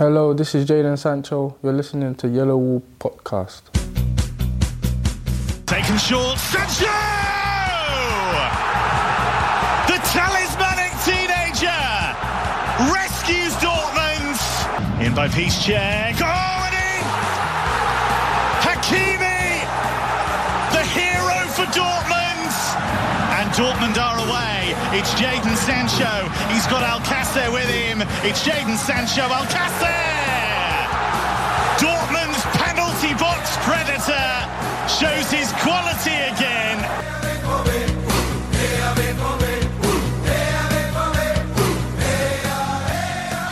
Hello, this is Jadon Sancho. You're listening to Yellow Wall Podcast. Taken short, Sancho! The talismanic teenager rescues Dortmund. In by Piszczek. Oh, Dortmund are away. It's Jadon Sancho. He's got Alcacer with him. It's Jadon Sancho, Alcacer! Dortmund's penalty box predator shows his quality again.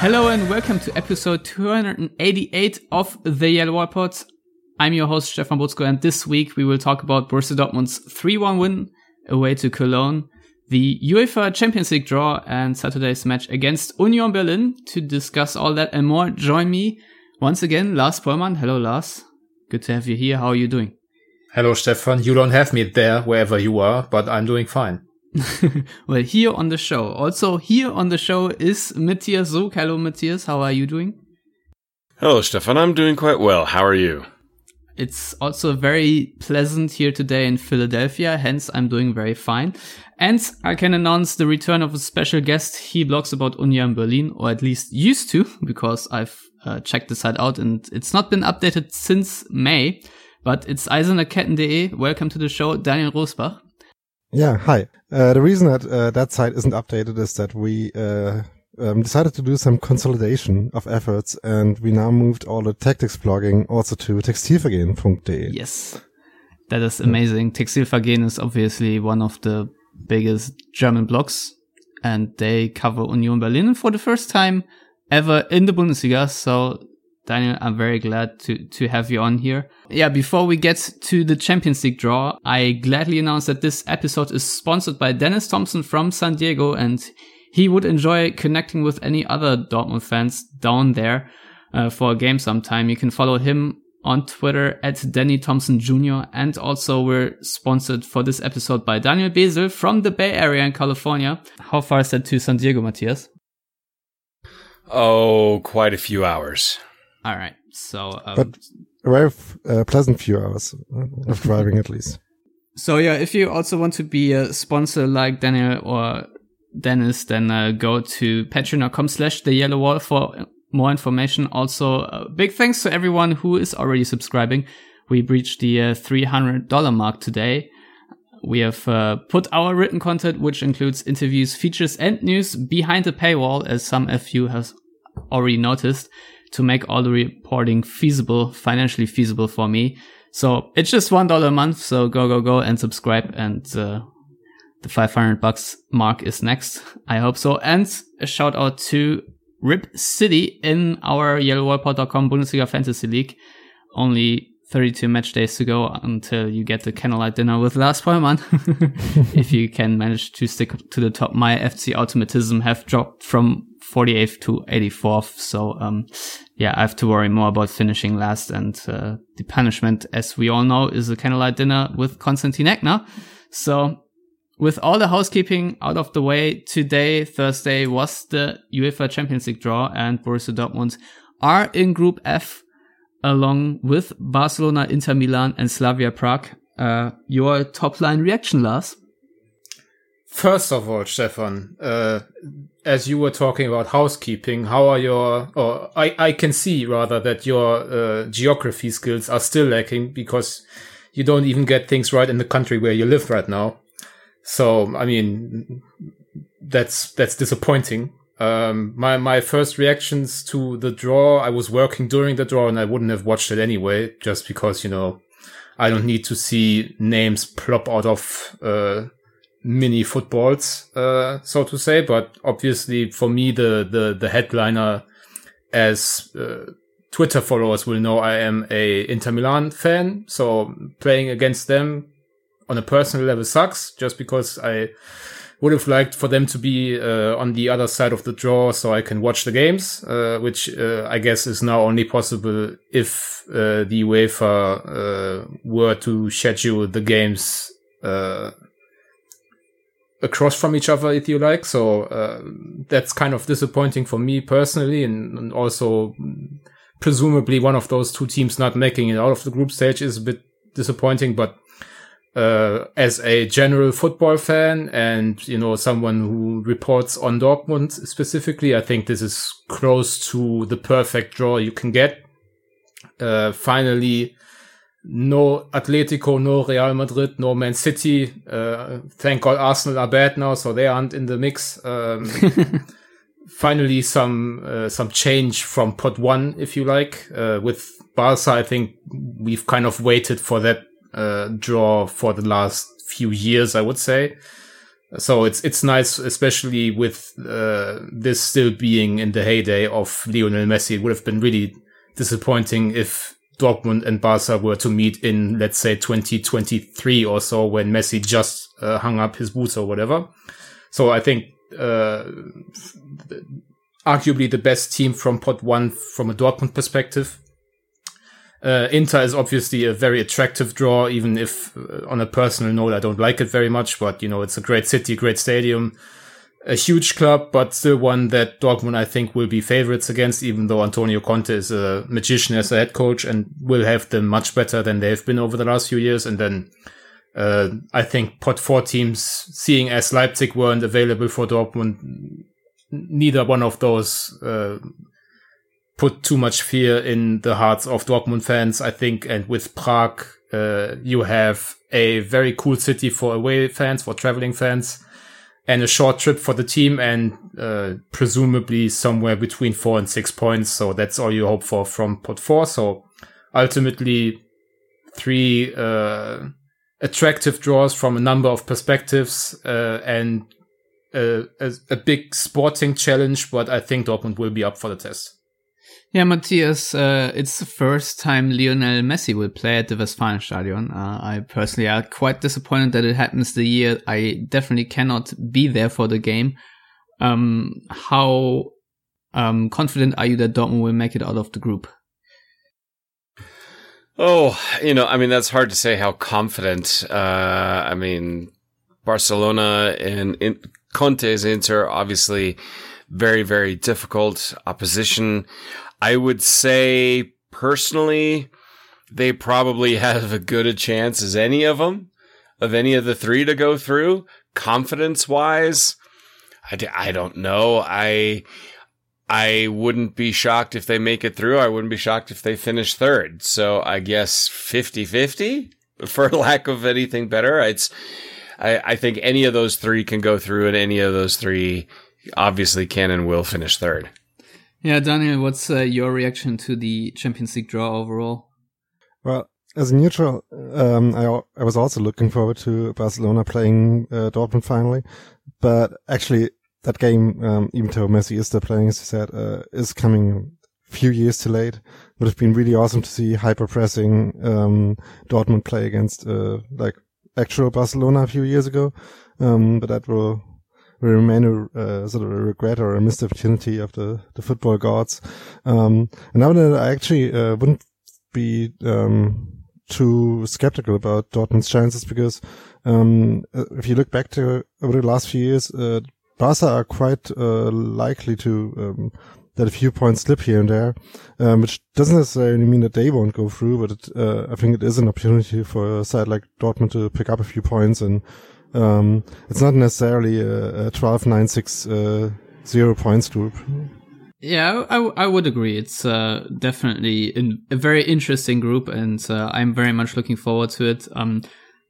Hello and welcome to episode 288 of the Yellow Pod. I'm your host Stefan Buczko and this week we will talk about Borussia Dortmund's 3-1 win away to Cologne, the UEFA Champions League draw and Saturday's match against Union Berlin. To discuss all that and more, join me once again, Lars Pollmann. Hello Lars. Good to have you here. How are you doing? Hello, Stefan. You don't have me there wherever you are, but I'm doing fine. well, here on the show. Also, here on the show is Matthias Zug. Hello, Matthias. How are you doing? Hello, Stefan. I'm doing quite well. How are you? It's also very pleasant here today in Philadelphia, hence I'm doing very fine. And I can announce the return of a special guest. He blogs about Union Berlin, or at least used to, because I've uh, checked the site out and it's not been updated since May. But it's eiserneketten.de. Welcome to the show, Daniel Rosbach. Yeah, hi. Uh, the reason that uh, that site isn't updated is that we uh, um, decided to do some consolidation of efforts, and we now moved all the tactics blogging also to textilvergehen.de. Yes, that is amazing. Textilvergehen is obviously one of the biggest German blogs, and they cover Union Berlin for the first time ever in the Bundesliga. So Daniel, I'm very glad to, to have you on here. Yeah, before we get to the Champions League draw, I gladly announce that this episode is sponsored by Dennis Thompson from San Diego and he would enjoy connecting with any other Dortmund fans down there uh, for a game sometime. You can follow him on Twitter at Danny Thompson Jr. And also we're sponsored for this episode by Daniel Bezel from the Bay Area in California. How far is that to San Diego, Matthias? Oh, quite a few hours. All right. So, um, but a very uh, pleasant few hours of driving at least. So yeah, if you also want to be a sponsor like Daniel or Dennis, then uh, go to patreon.com slash the yellow wall for more information. Also, uh, big thanks to everyone who is already subscribing. We breached the uh, $300 mark today. We have uh, put our written content, which includes interviews, features, and news behind the paywall, as some of you have already noticed to make all the reporting feasible, financially feasible for me. So it's just one dollar a month. So go, go, go and subscribe. And uh, the 500 bucks mark is next. I hope so. And a shout out to Rip City in our yellowwallpod.com Bundesliga Fantasy League. Only 32 match days to go until you get the candlelight dinner with Lars Pollmann. if you can manage to stick to the top, my FC automatism have dropped from 48th to 84th. So, um, yeah, I have to worry more about finishing last. And, uh, the punishment, as we all know, is a candlelight dinner with Konstantin Eckner. So, with all the housekeeping out of the way, today, Thursday, was the UEFA Champions League draw and Borussia Dortmund are in Group F along with Barcelona, Inter Milan and Slavia Prague. Uh, your top line reaction, Lars? First of all, Stefan, uh, as you were talking about housekeeping, how are your, or I, I can see rather that your uh, geography skills are still lacking because you don't even get things right in the country where you live right now. So, I mean, that's, that's disappointing. Um, my, my first reactions to the draw, I was working during the draw and I wouldn't have watched it anyway, just because, you know, I don't need to see names plop out of, uh, mini footballs, uh, so to say. But obviously for me, the, the, the headliner as, uh, Twitter followers will know I am a Inter Milan fan. So playing against them on a personal level sucks just because I, would have liked for them to be uh, on the other side of the draw so I can watch the games, uh, which uh, I guess is now only possible if uh, the UEFA uh, were to schedule the games uh, across from each other, if you like. So that's kind of disappointing for me personally, and, and, also presumably one of those two teams not making it out of the group stage is a bit disappointing. But uh, as a general football fan and you know someone who reports on Dortmund specifically, I think this is close to the perfect draw you can get. Uh, finally no Atletico, no Real Madrid, no Man City. Uh, thank God Arsenal are bad now, so they aren't in the mix. Um, finally, some uh, some change from pot one, if you like. Uh, with Barca, I think we've kind of waited for that uh, draw for the last few years, I would say. So it's it's nice, especially with uh, this still being in the heyday of Lionel Messi. It would have been really disappointing if Dortmund and Barca were to meet in, let's say, 2023 or so, when Messi just uh, hung up his boots or whatever. So I think uh, arguably the best team from pot one from a Dortmund perspective. Uh, Inter is obviously a very attractive draw, even if uh, on a personal note, I don't like it very much, but you know, it's a great city, great stadium a huge club, but still one that Dortmund, I think, will be favorites against, even though Antonio Conte is a magician as a head coach and will have them much better than they've been over the last few years. And then, uh, I think pot four teams, seeing as Leipzig weren't available for Dortmund, neither one of those, uh, put too much fear in the hearts of Dortmund fans, I think. And with Prague, uh, you have a very cool city for away fans, for traveling fans and a short trip for the team and uh, presumably somewhere between four and six points. So that's all you hope for from pot four. So ultimately three uh, attractive draws from a number of perspectives uh, and a, a, a, big sporting challenge, but I think Dortmund will be up for the test. Yeah, Matthias, uh, it's the first time Lionel Messi will play at the Westfalenstadion. Uh, I personally are quite disappointed that it happens the year I definitely cannot be there for the game. Um, how um, confident are you that Dortmund will make it out of the group? Oh, you know, I mean, that's hard to say how confident. Uh, I mean, Barcelona and in, Conte's Inter, obviously very, very difficult opposition. I would say personally, they probably have as good a chance as any of them, of any of the three to go through. Confidence wise, I d- I don't know. I, I wouldn't be shocked if they make it through. I wouldn't be shocked if they finish third. So I guess 50 50 for lack of anything better. It's, I, I think any of those three can go through and any of those three obviously can and will finish third. Yeah, Daniel, what's uh, your reaction to the Champions League draw overall? Well, as a neutral, um, I, I was also looking forward to Barcelona playing uh, Dortmund finally, but actually that game, um, even though Messi is still playing, as you said, uh, is coming a few years too late. Would have been really awesome to see hyper pressing um, Dortmund play against uh, like actual Barcelona a few years ago, um, but that will remain a uh, sort of a regret or a missed opportunity of the, the football gods. Um, and now that I actually uh, wouldn't be um, too skeptical about Dortmund's chances because um, if you look back to over the last few years, uh, Barca are quite uh, likely to um, a few points slip here and there, um, which doesn't necessarily mean that they won't go through, but it, uh, I think it is an opportunity for a side like Dortmund to pick up a few points and um, it's not necessarily a, a 12, 9, 6, uh, 0 points group. Yeah, I, I would agree. It's uh, definitely in, a very interesting group, and uh, I'm very much looking forward to it. Um,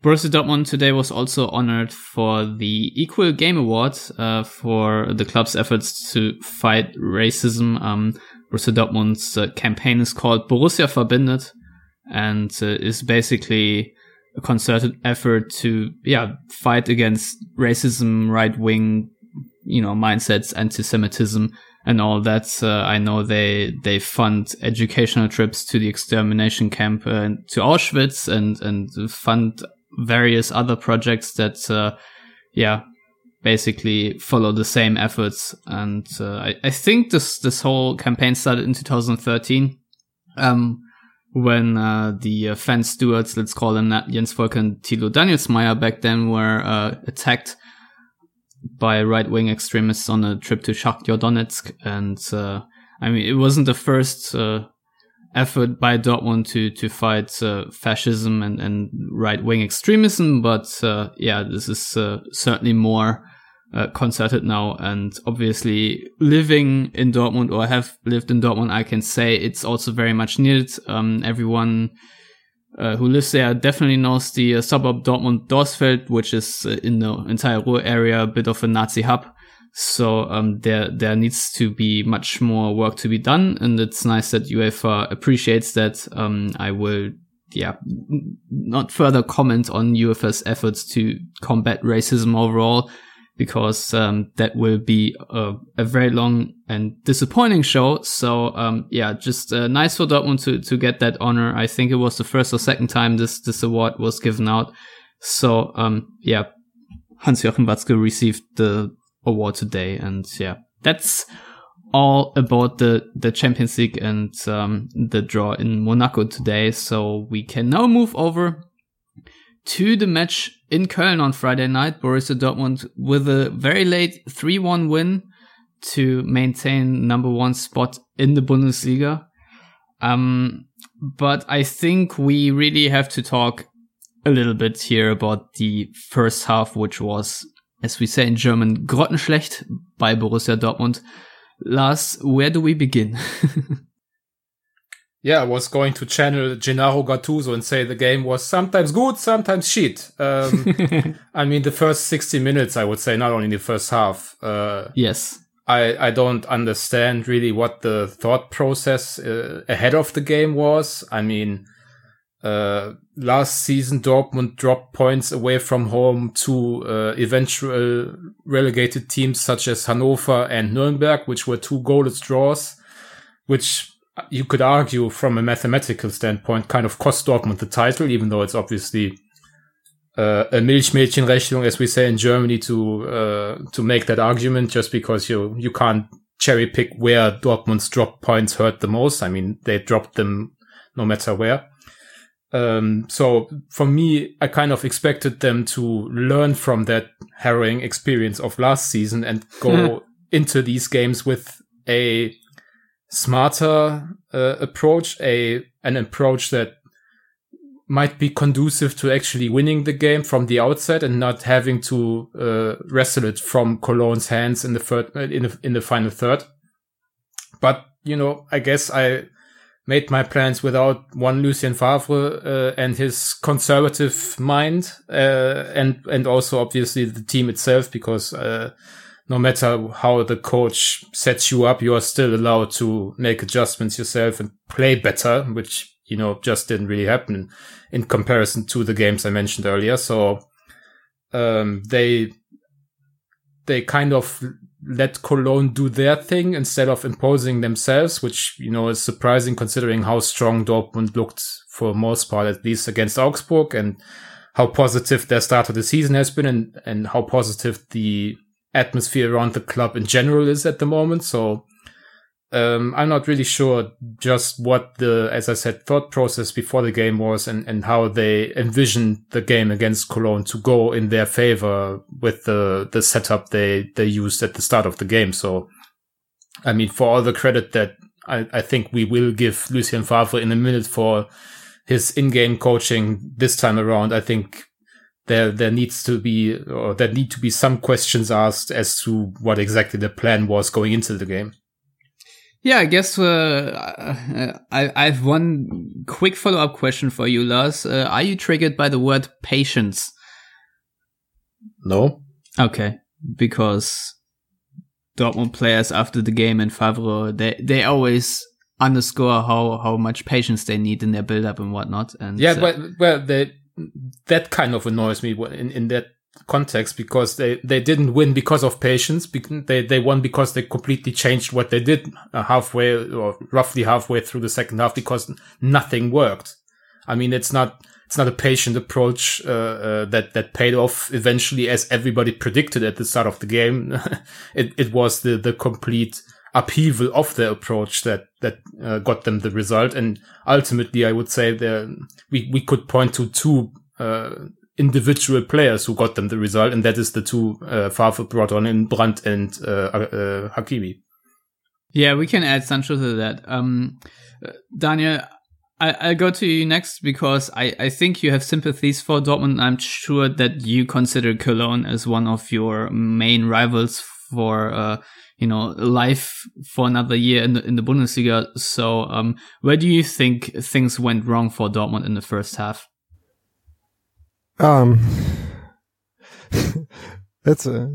Borussia Dortmund today was also honored for the Equal Game Award uh, for the club's efforts to fight racism. Um, Borussia Dortmund's uh, campaign is called Borussia Verbindet and uh, is basically a concerted effort to yeah fight against racism, right wing, you know mindsets, anti-Semitism, and all that. Uh, I know they they fund educational trips to the extermination camp uh, to Auschwitz and and fund various other projects that uh, yeah basically follow the same efforts. And uh, I, I think this this whole campaign started in 2013. Um, when uh, the uh, fan stewards, let's call them that, Jens Volker and Thilo Danielsmeyer back then were uh, attacked by right wing extremists on a trip to Shakhtar Donetsk. And, uh, I mean, it wasn't the first, uh, effort by Dortmund to, to fight, uh, fascism and, and right wing extremism. But, yeah, this is, certainly more, uh, concerted now. And obviously living in Dortmund or have lived in Dortmund, I can say it's also very much needed. Um, everyone, uh, who lives there definitely knows the uh, suburb Dortmund Dorstfeld, which is uh, in the entire Ruhr area, a bit of a Nazi hub. So um, there there needs to be much more work to be done, and it's nice that UEFA appreciates that. Um, I will, yeah, not further comment on UEFA's efforts to combat racism overall because um, that will be a, a, very long and disappointing show. So um, yeah, just uh, nice for Dortmund to to get that honor. I think it was the first or second time this this award was given out. So um, yeah, Hans Joachim Watzke received the award today, and yeah, that's all about the the Champions League and um, the draw in Monaco today. So we can now move over to the match in Köln on Friday night. Borussia Dortmund with a very late 3-1 win to maintain number one spot in the Bundesliga. Um, but I think we really have to talk a little bit here about the first half, which was, as we say in German, grottenschlecht by Borussia Dortmund. Lars, where do we begin? yeah, I was going to channel Gennaro Gattuso and say the game was sometimes good, sometimes shit. Um, I mean, the first 60 minutes, I would say, not only the first half. Uh, yes. I, I don't understand really what the thought process uh, ahead of the game was. I mean, uh, last season Dortmund dropped points away from home to uh, eventual relegated teams such as Hannover and Nuremberg, which were two goalless draws, which you could argue from a mathematical standpoint kind of cost Dortmund the title, even though it's obviously uh, a Milchmädchenrechnung, as we say in Germany, to uh, to make that argument, just because you you can't cherry pick where Dortmund's drop points hurt the most. I mean, they dropped them no matter where. Um, so for me, I kind of expected them to learn from that harrowing experience of last season and go into these games with a smarter uh, approach, a an approach that might be conducive to actually winning the game from the outset and not having to uh, wrestle it from Cologne's hands in the third uh, in the, in the final third. But you know, I guess I made my plans without one Lucien Favre uh, and his conservative mind, uh, and and also obviously the team itself because uh, no matter how the coach sets you up, you are still allowed to make adjustments yourself and play better, which, you know, just didn't really happen in comparison to the games I mentioned earlier. So, um, they, they kind of let Cologne do their thing instead of imposing themselves, which, you know, is surprising considering how strong Dortmund looked for most part, at least against Augsburg and how positive their start of the season has been and, and how positive the atmosphere around the club in general is at the moment. So um, I'm not really sure just what the, as I said, thought process before the game was and, and how they envisioned the game against Cologne to go in their favor with the, the setup they, they used at the start of the game. So, I mean, for all the credit that I, I think we will give Lucien Favre in a minute for his in-game coaching this time around, I think there there needs to be or there need to be some questions asked as to what exactly the plan was going into the game. Yeah, I guess uh, I, I have one quick follow up question for you, Lars. Uh, are you triggered by the word patience? No. Okay, because Dortmund players after the game in Favre, they they always underscore how how much patience they need in their build up and whatnot. And yeah, uh, but well, they that kind of annoys me in, in that context because they, they didn't win because of patience. They, they won because they completely changed what they did uh, halfway or roughly halfway through the second half because nothing worked. I mean, it's not, it's not a patient approach, uh, uh, that, that paid off eventually as everybody predicted at the start of the game. it, it was the, the complete upheaval of the approach that that uh, got them the result. And ultimately, I would say that we we could point to two uh, individual players who got them the result, and that is the two uh, Favre brought on in Brandt and uh, uh, Hakimi. Yeah, we can add Sancho to that. Um, uh, Daniel, I, will go to you next because I, I think you have sympathies for Dortmund. I'm sure that you consider Cologne as one of your main rivals for, uh, you know, life for another year in the, in the Bundesliga. So, um, where do you think things went wrong for Dortmund in the first half? Um, it's a,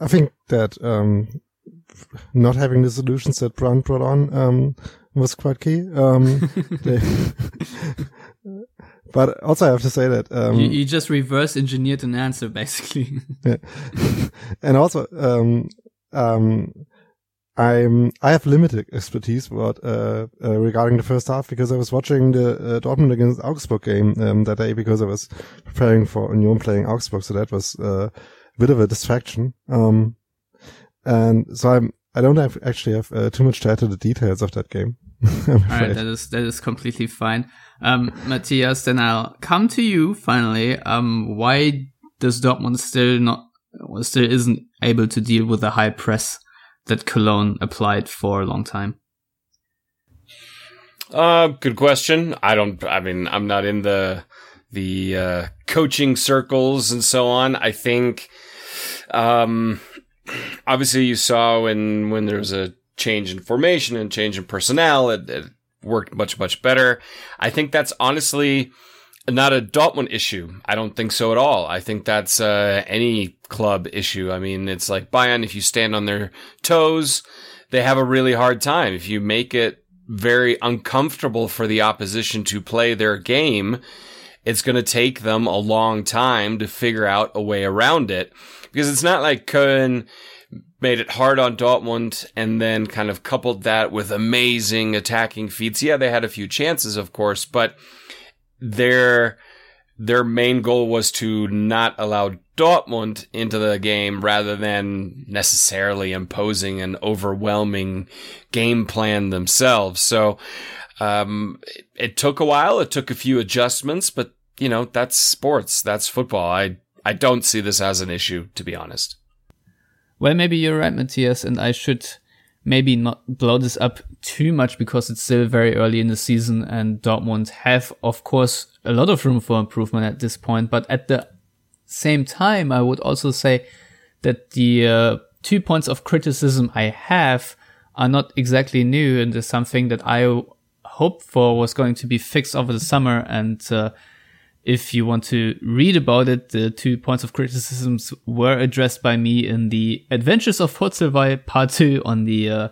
I think that, um, not having the solutions that Brandt brought on, um, was quite key. Um, they, but also I have to say that um, you, you, just reverse engineered an answer basically. yeah. and also um, um, I'm I have limited expertise about uh, uh, regarding the first half because I was watching the uh, Dortmund against Augsburg game um, that day because I was preparing for Union playing Augsburg, so that was uh, a bit of a distraction. Um, and so I'm I don't have, actually have uh, too much to add to the details of that game. All right, that is that is completely fine. Um, Matthias, then I'll come to you finally. Um, why does Dortmund still not still isn't able to deal with the high press that Cologne applied for a long time? Uh, good question. I don't. I mean, I'm not in the the uh, coaching circles and so on. I think, um, obviously, you saw when when there was a change in formation and change in personnel. It, it worked much, much better. I think that's honestly not a Dortmund issue. I don't think so at all. I think that's uh, any club issue. I mean, it's like Bayern. If you stand on their toes, they have a really hard time. If you make it very uncomfortable for the opposition to play their game, it's going to take them a long time to figure out a way around it. Because it's not like Köln made it hard on Dortmund and then kind of coupled that with amazing attacking feats. Yeah, they had a few chances, of course, but their their main goal was to not allow Dortmund into the game rather than necessarily imposing an overwhelming game plan themselves. So um, it, it took a while. It took a few adjustments, but you know that's sports. That's football. I I don't see this as an issue, to be honest. Well, maybe you're right, Matthias, and I should maybe not blow this up too much because it's still very early in the season and Dortmund have, of course, a lot of room for improvement at this point. But at the same time, I would also say that the uh, two points of criticism I have are not exactly new and is something that I hoped for was going to be fixed over the summer and uh, if you want to read about it, the two points of criticisms were addressed by me in the Adventures of Purzelweil Part 2 on the uh,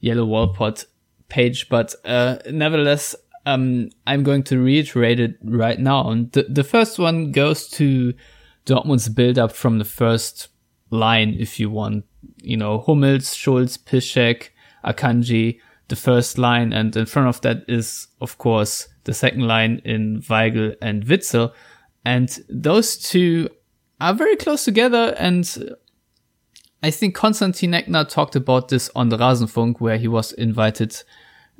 Yellow Wallpod page. But uh, nevertheless, um, I'm going to reiterate it right now. And the, the first one goes to Dortmund's build up from the first line, if you want. You know, Hummels, Schulz, Piszczek, Akanji, the first line. And in front of that is, of course, the second line in Weigl and Witsel. And those two are very close together. And I think Konstantin Eckner talked about this on the Rasenfunk, where he was invited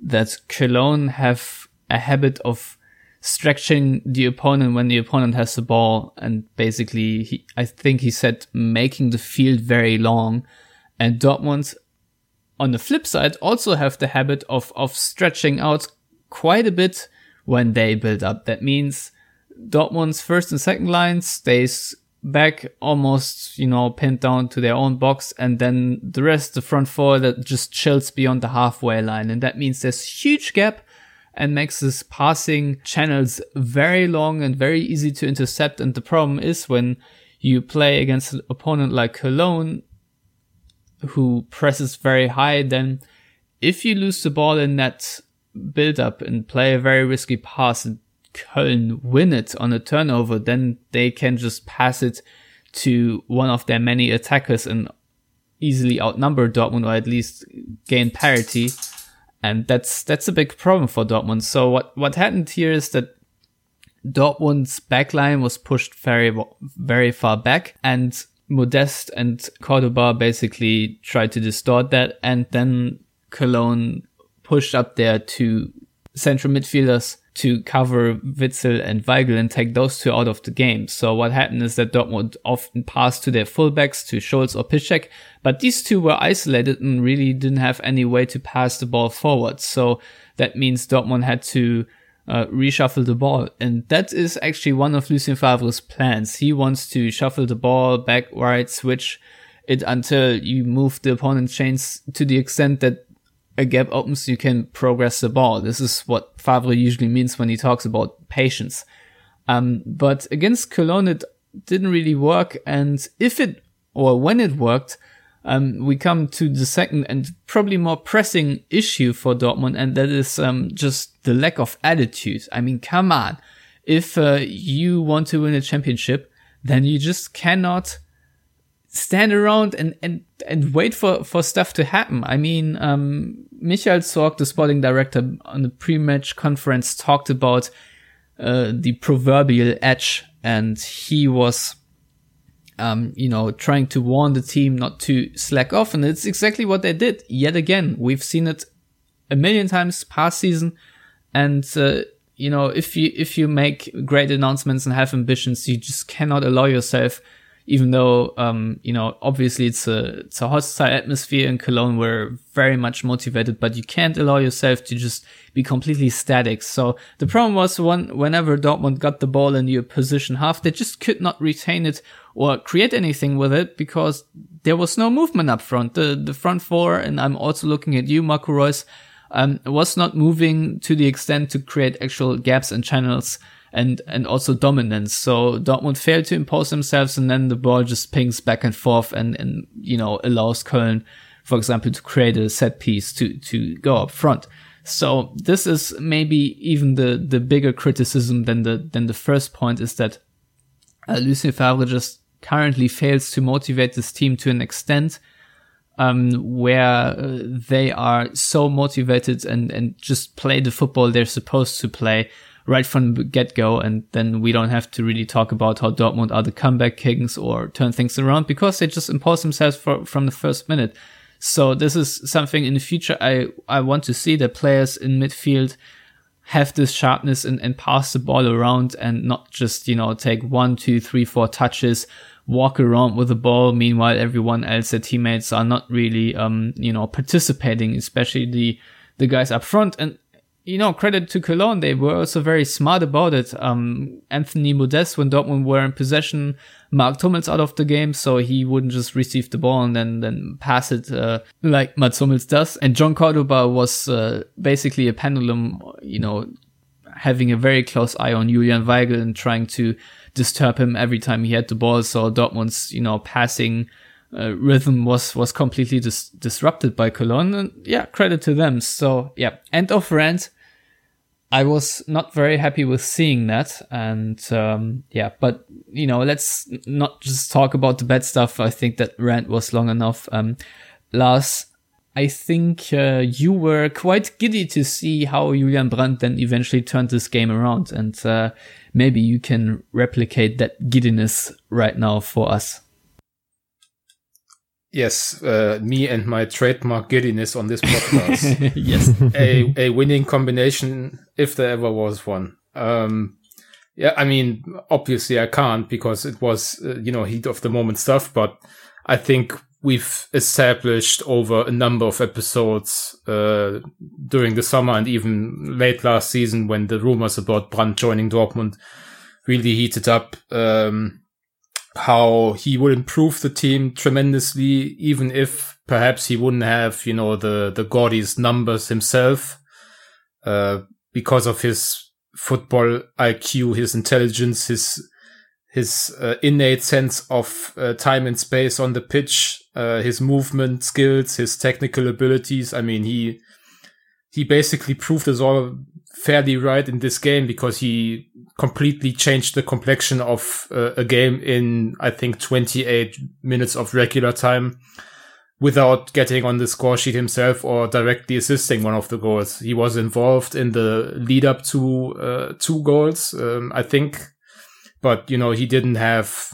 that Cologne have a habit of stretching the opponent when the opponent has the ball. And basically, he, I think he said making the field very long. And Dortmund, on the flip side, also have the habit of, of stretching out quite a bit when they build up. That means Dortmund's first and second line stays back almost, you know, pinned down to their own box. And then the rest, the front four that just chills beyond the halfway line. And that means there's huge gap and makes this passing channels very long and very easy to intercept. And the problem is when you play against an opponent like Cologne, who presses very high, then if you lose the ball in that build up and play a very risky pass and Köln win it on a turnover, then they can just pass it to one of their many attackers and easily outnumber Dortmund or at least gain parity. And that's that's a big problem for Dortmund. So what what happened here is that Dortmund's backline was pushed very very far back and Modeste and Cordoba basically tried to distort that and then Cologne pushed up there to central midfielders to cover Witsel and Weigl and take those two out of the game. So what happened is that Dortmund often passed to their fullbacks, to Schulz or Piszczek, but these two were isolated and really didn't have any way to pass the ball forward. So that means Dortmund had to uh, reshuffle the ball. And that is actually one of Lucien Favre's plans. He wants to shuffle the ball back, right, switch it until you move the opponent's chains to the extent that a gap opens, you can progress the ball. This is what Favre usually means when he talks about patience. Um, but against Cologne, it didn't really work. And if it, or when it worked, um, we come to the second and probably more pressing issue for Dortmund, and that is um, just the lack of attitude. I mean, come on. If uh, you want to win a championship, then you just cannot stand around and, and, and wait for, for stuff to happen. I mean, um, Michael Zorc, the sporting director on the pre-match conference talked about, uh, the proverbial edge and he was, um, you know, trying to warn the team not to slack off. And it's exactly what they did. Yet again, we've seen it a million times past season. And, uh, you know, if you, if you make great announcements and have ambitions, you just cannot allow yourself even though um, you know obviously it's a it's a hostile atmosphere in Cologne. We're very much motivated, but you can't allow yourself to just be completely static. So the problem was when whenever Dortmund got the ball in your position half, they just could not retain it or create anything with it because there was no movement up front. The the front four, and I'm also looking at you, Marco um, was not moving to the extent to create actual gaps and channels and and also dominance. So Dortmund failed to impose themselves, and then the ball just pings back and forth, and and you know allows Köln, for example, to create a set piece to to go up front. So this is maybe even the the bigger criticism than the than the first point is that uh, Lucien Favre just currently fails to motivate this team to an extent um, where uh, they are so motivated and and just play the football they're supposed to play right from the get go. And then we don't have to really talk about how Dortmund are the comeback kings or turn things around because they just impose themselves for, from the first minute. So this is something in the future I, I want to see that players in midfield have this sharpness and, and pass the ball around and not just, you know, take one, two, three, four touches, walk around with the ball. Meanwhile, everyone else, their teammates are not really, um, you know, participating, especially the, the guys up front. And you know, credit to Cologne, they were also very smart about it. Um, Anthony Modeste, when Dortmund were in possession, marked Hummels out of the game, so he wouldn't just receive the ball and then, then pass it, uh, like Mats Hummels does. And Jhon Cordoba was, uh, basically a pendulum, you know, having a very close eye on Julian Weigl and trying to disturb him every time he had the ball. So Dortmund's, you know, passing, uh, rhythm was was completely dis- disrupted by Cologne. And yeah, credit to them. So yeah, end of rant. I was not very happy with seeing that, and um, yeah, but you know, let's not just talk about the bad stuff. I think that rant was long enough. Um, Lars, I think uh, you were quite giddy to see how Julian Brandt then eventually turned this game around, and uh, maybe you can replicate that giddiness right now for us. Yes, uh, me and my trademark giddiness on this podcast. yes, a a winning combination if there ever was one. Um, yeah, I mean, obviously I can't because it was uh, you know heat of the moment stuff, but I think we've established over a number of episodes uh, during the summer and even late last season when the rumors about Brandt joining Dortmund really heated up. Um, how he would improve the team tremendously, even if perhaps he wouldn't have, you know, the, the gaudiest numbers himself, uh, because of his football IQ, his intelligence, his, his uh, innate sense of uh, time and space on the pitch, uh, his movement skills, his technical abilities. I mean, he, he basically proved us all fairly right in this game because he completely changed the complexion of uh, a game in, I think, 28 minutes of regular time without getting on the score sheet himself or directly assisting one of the goals. He was involved in the lead up to uh, two goals, um, I think, but you know, he didn't have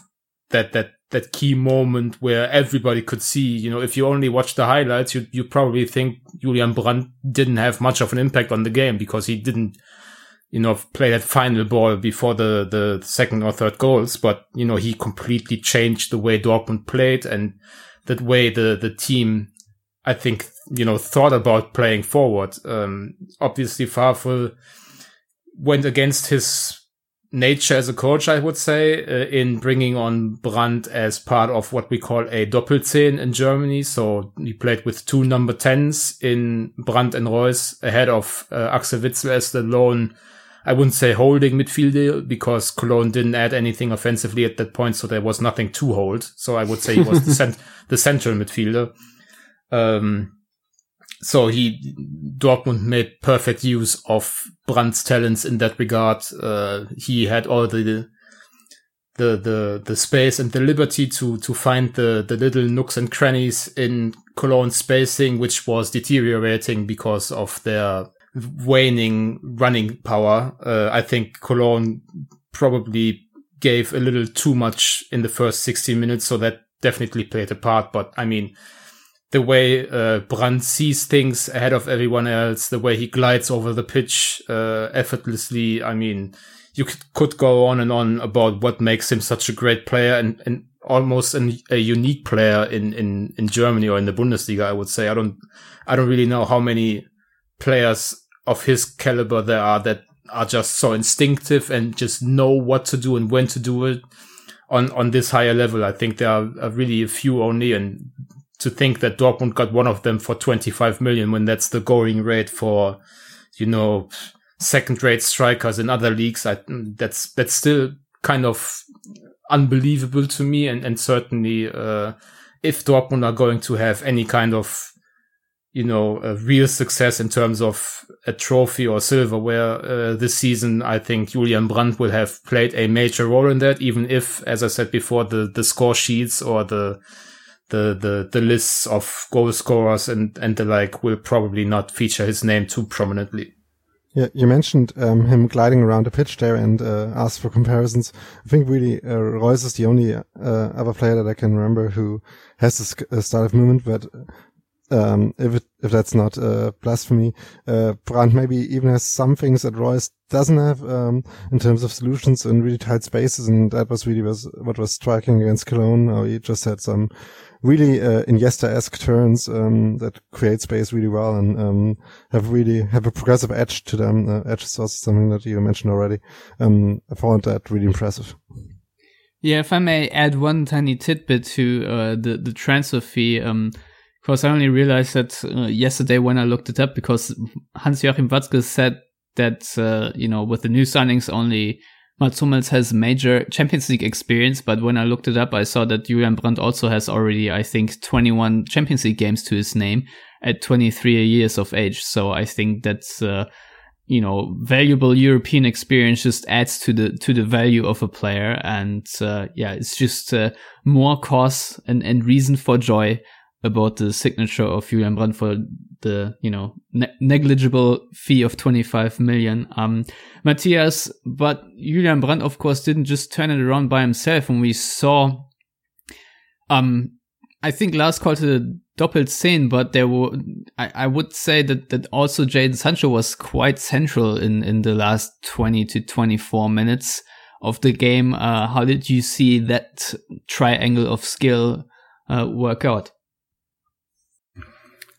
that, that, that key moment where everybody could see, you know, if you only watch the highlights, you, you probably think Julian Brandt didn't have much of an impact on the game because he didn't, you know, play that final ball before the, the second or third goals. But, you know, he completely changed the way Dortmund played and that way the, the team, I think, you know, thought about playing forward. Um, obviously Favre went against his nature as a coach, I would say, uh, in bringing on Brandt as part of what we call a Doppelzehn in Germany. So he played with two number 10s in Brandt and Reus ahead of uh, Axel Witsel as the lone, I wouldn't say holding midfielder because Cologne didn't add anything offensively at that point. So there was nothing to hold. So I would say he was the, cent- the central midfielder. Um, so he Dortmund made perfect use of Brandt's talents in that regard. Uh, he had all the the the the space and the liberty to to find the the little nooks and crannies in Cologne spacing, which was deteriorating because of their waning running power. Uh, I think Cologne probably gave a little too much in the first 60 minutes, so that definitely played a part. But I mean, the way uh, Brandt sees things ahead of everyone else, the way he glides over the pitch uh, effortlessly. I mean, you could, could go on and on about what makes him such a great player and, and almost an, a unique player in, in, in Germany or in the Bundesliga. I would say I don't I don't really know how many players of his caliber there are that are just so instinctive and just know what to do and when to do it on on this higher level. I think there are really a few only, and to think that Dortmund got one of them for 25 million when that's the going rate for, you know, second rate strikers in other leagues. I, that's, that's still kind of unbelievable to me. And, and certainly, uh, if Dortmund are going to have any kind of, you know, real success in terms of a trophy or silverware, uh, this season, I think Julian Brandt will have played a major role in that, even if, as I said before, the, the score sheets or the, the the the lists of goal scorers and and the like will probably not feature his name too prominently. Yeah, you mentioned um, him gliding around the pitch there and uh, asked for comparisons. I think really uh, Reus is the only uh, other player that I can remember who has this uh, style of movement. But um, if it, if that's not uh, blasphemy, uh, Brandt maybe even has some things that Reus doesn't have um, in terms of solutions in really tight spaces, and that was really was what was striking against Cologne. Or he just had some really uh, Iniesta-esque turns um, that create space really well and um, have really have a progressive edge to them. Uh, edge is also something that you mentioned already. Um, I found that really impressive. Yeah, if I may add one tiny tidbit to uh, the the transfer fee, um, because I only realized that uh, yesterday when I looked it up because Hans Joachim Watzke said that uh, you know with the new signings only Mats Hummels has major Champions League experience, but when I looked it up, I saw that Julian Brandt also has already, I think, 21 Champions League games to his name at 23 years of age. So I think that's, uh, you know, valuable European experience just adds to the, to the value of a player. And, uh, yeah, it's just, uh, more cause and, and reason for joy about the signature of Julian Brandt for the you know ne- negligible fee of 25 million. Um matthias but julian brandt of course didn't just turn it around by himself and we saw um i think Lars called it a doppelzehn but there were I, I would say that that also Jadon sancho was quite central in in the last 20 to 24 minutes of the game. Uh how did you see that triangle of skill uh, work out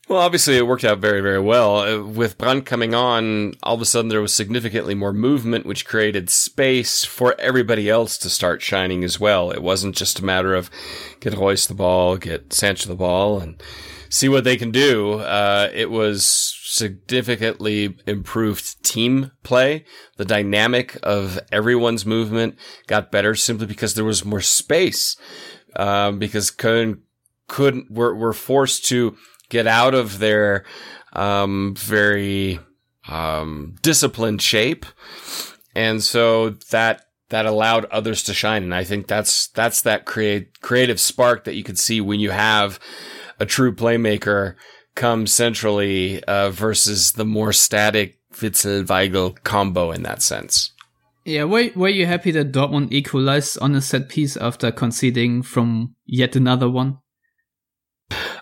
well, obviously, it worked out very, very well. Uh, with Brandt coming on, all of a sudden there was significantly more movement, which created space for everybody else to start shining as well. It wasn't just a matter of get Reus the ball, get Sancho the ball, and see what they can do. Uh, it was significantly improved team play. The dynamic of everyone's movement got better simply because there was more space. Um, because Köln couldn't, were, were forced to get out of their um, very um, disciplined shape, and so that that allowed others to shine. And I think that's that's that create creative spark that you can see when you have a true playmaker come centrally uh, versus the more static Witsel Weigl combo in that sense. Yeah, were, were you happy that Dortmund equalized on a set piece after conceding from yet another one?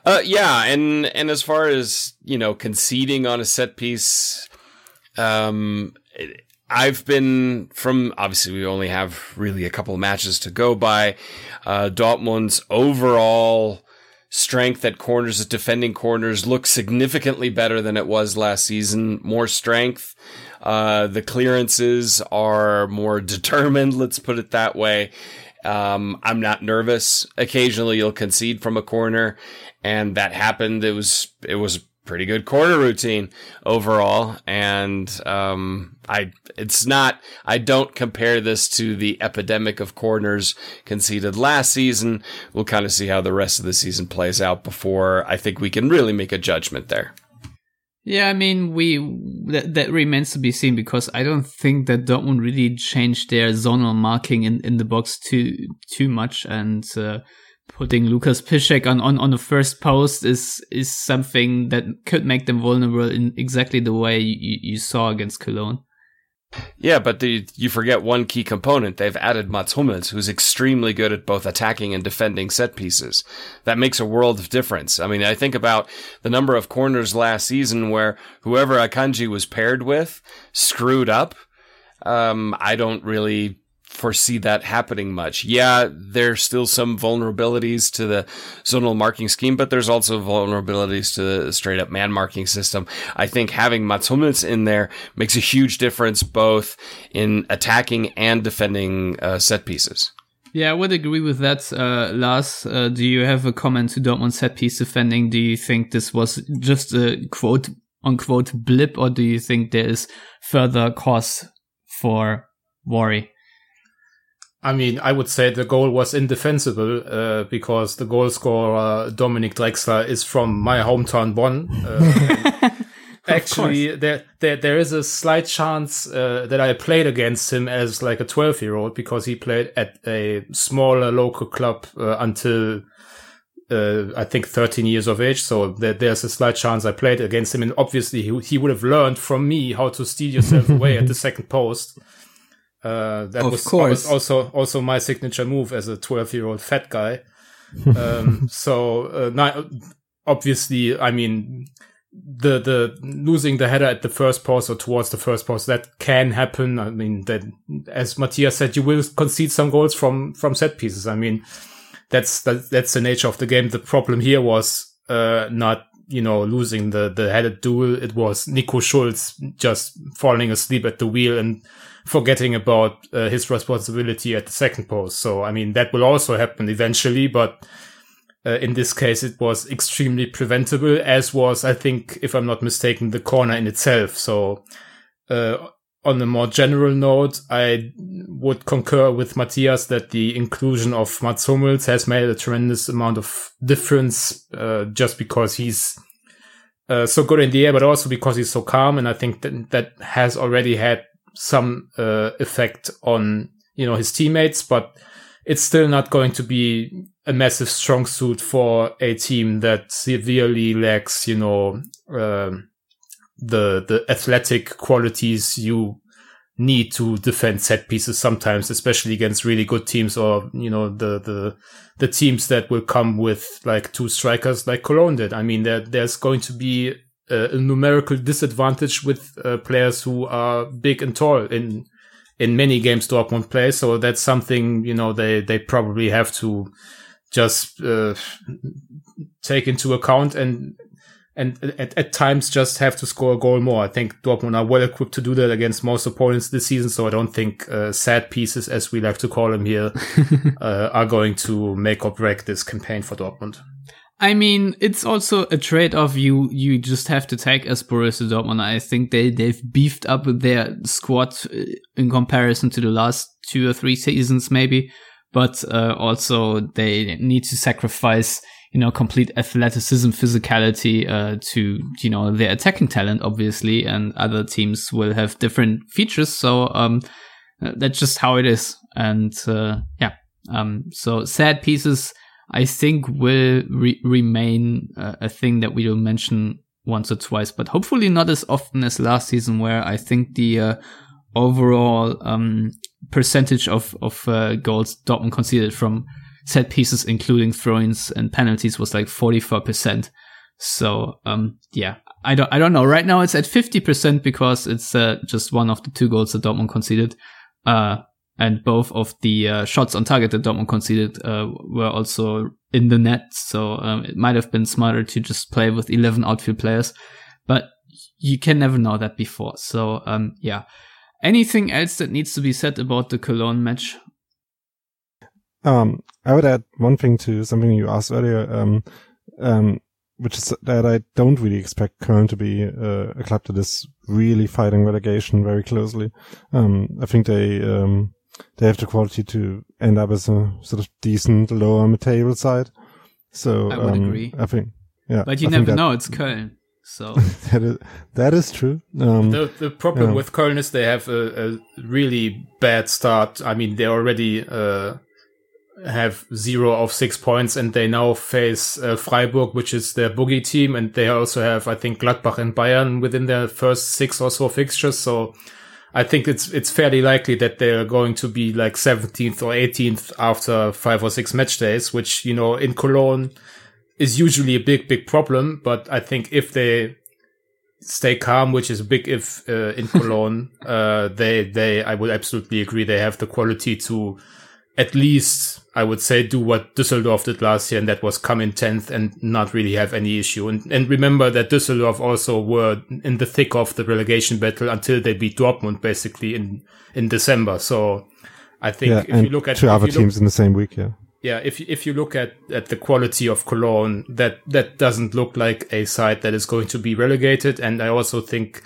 Uh, yeah, and and as far as you know, conceding on a set piece, um, I've been from obviously we only have really a couple of matches to go by. Uh, Dortmund's overall strength at corners, at defending corners, looks significantly better than it was last season. More strength. Uh, the clearances are more determined. Let's put it that way. Um, I'm not nervous. Occasionally you'll concede from a corner and that happened. It was, it was pretty good corner routine overall. And, um, I, it's not, I don't compare this to the epidemic of corners conceded last season. We'll kind of see how the rest of the season plays out before I think we can really make a judgment there. Yeah, I mean, we that, that remains to be seen because I don't think that Dortmund really changed their zonal marking in, in the box too too much, and uh, putting Lukas Piszczek on, on on the first post is is something that could make them vulnerable in exactly the way you, you saw against Cologne. Yeah, but the, you forget one key component. They've added Mats Hummels, who's extremely good at both attacking and defending set pieces. That makes a world of difference. I mean, I think about the number of corners last season where whoever Akanji was paired with screwed up. Um, I don't really foresee that happening much. Yeah, there's still some vulnerabilities to the zonal marking scheme, but there's also vulnerabilities to the straight up man marking system. I think having Mats Hummels in there makes a huge difference both in attacking and defending uh, set pieces. Yeah, I would agree with that. Uh, Lars, uh, do you have a comment to Dortmund set piece defending? Do you think this was just a quote unquote blip, or do you think there is further cause for worry? I mean, I would say the goal was indefensible uh, because the goal scorer Dominick Drexler is from my hometown Bonn. Uh, actually, there, there there is a slight chance uh, that I played against him as like a twelve year old because he played at a smaller local club uh, until. Uh, I think 13 years of age, so there, there's a slight chance I played against him, and obviously he, he would have learned from me how to steal yourself away at the second post. Uh, that Of was, course. also also my signature move as a 12 year old fat guy. um, so uh, not, obviously, I mean, the the losing the header at the first post or towards the first post that can happen. I mean, that as Matthias said, you will concede some goals from from set pieces. I mean, that's that, that's the nature of the game. The problem here was uh, not you know losing the the headed duel. It was Nico Schulz just falling asleep at the wheel and forgetting about uh, his responsibility at the second post. So I mean that will also happen eventually, but. Uh, in this case, it was extremely preventable, as was, I think, if I'm not mistaken, the corner in itself. So, uh, on a more general note, I would concur with Matthias that the inclusion of Mats Hummels has made a tremendous amount of difference, uh, just because he's uh, so good in the air, but also because he's so calm. And I think that that has already had some uh, effect on you know his teammates, but it's still not going to be a massive strong suit for a team that severely lacks, you know, um the the athletic qualities you need to defend set pieces sometimes, especially against really good teams or you know the the the teams that will come with like two strikers like Cologne did. I mean, there there's going to be a, a numerical disadvantage with uh, players who are big and tall in in many games Dortmund play. So that's something you know they they probably have to just uh, take into account and and at, at times just have to score a goal more. I think Dortmund are well equipped to do that against most opponents this season. So I don't think uh, sad pieces, as we like to call them here, uh, are going to make or break this campaign for Dortmund. I mean, it's also a trade-off you you just have to take as Borussia Dortmund. I think they they've beefed up their squad uh, in comparison to the last two or three seasons, maybe. But uh, also they need to sacrifice, you know, complete athleticism, physicality uh, to you know their attacking talent, obviously, and other teams will have different features. So um, uh, that's just how it is. And uh, yeah, um, so sad pieces. I think will re- remain uh, a thing that we will mention once or twice, but hopefully not as often as last season, where I think the uh, overall um, percentage of of uh, goals Dortmund conceded from set pieces, including throw-ins and penalties, was like forty four percent. So um, yeah, I don't, I don't know. Right now it's at 50% because it's uh, just one of the two goals that Dortmund conceded. Uh, and both of the uh, shots on target that Dortmund conceded uh, were also in the net. So um, it might have been smarter to just play with 11 outfield players, but you can never know that before. So um, yeah. Anything else that needs to be said about the Cologne match? Um, I would add one thing to something you asked earlier, um, um, which is that I don't really expect Köln to be uh, a club that is really fighting relegation very closely. Um, I think they um, they have the quality to end up as a sort of decent lower mid-table side. So I would um, agree. I think, yeah. But you I never that- know. It's Köln. So that is that is true. Um, The the problem Yeah. with Köln is they have a, a really bad start. I mean, they already uh, have zero of six points, and they now face uh, Freiburg, which is their boogie team, and they also have, I think, Gladbach and Bayern within their first six or so fixtures. So I think it's it's fairly likely that they're going to be like 17th or 18th after five or six match days, which you know in Cologne is usually a big big problem. But I think if they stay calm, which is a big if uh, in Cologne. uh, they they I would absolutely agree. They have the quality to at least I would say do what Düsseldorf did last year, and that was come in tenth and not really have any issue. And and remember that Düsseldorf also were in the thick of the relegation battle until they beat Dortmund basically in in December. So I think yeah, if and you look at two other you look- teams in the same week, yeah. yeah, if you- if you look at at the quality of Cologne, that that doesn't look like a side that is going to be relegated. And I also think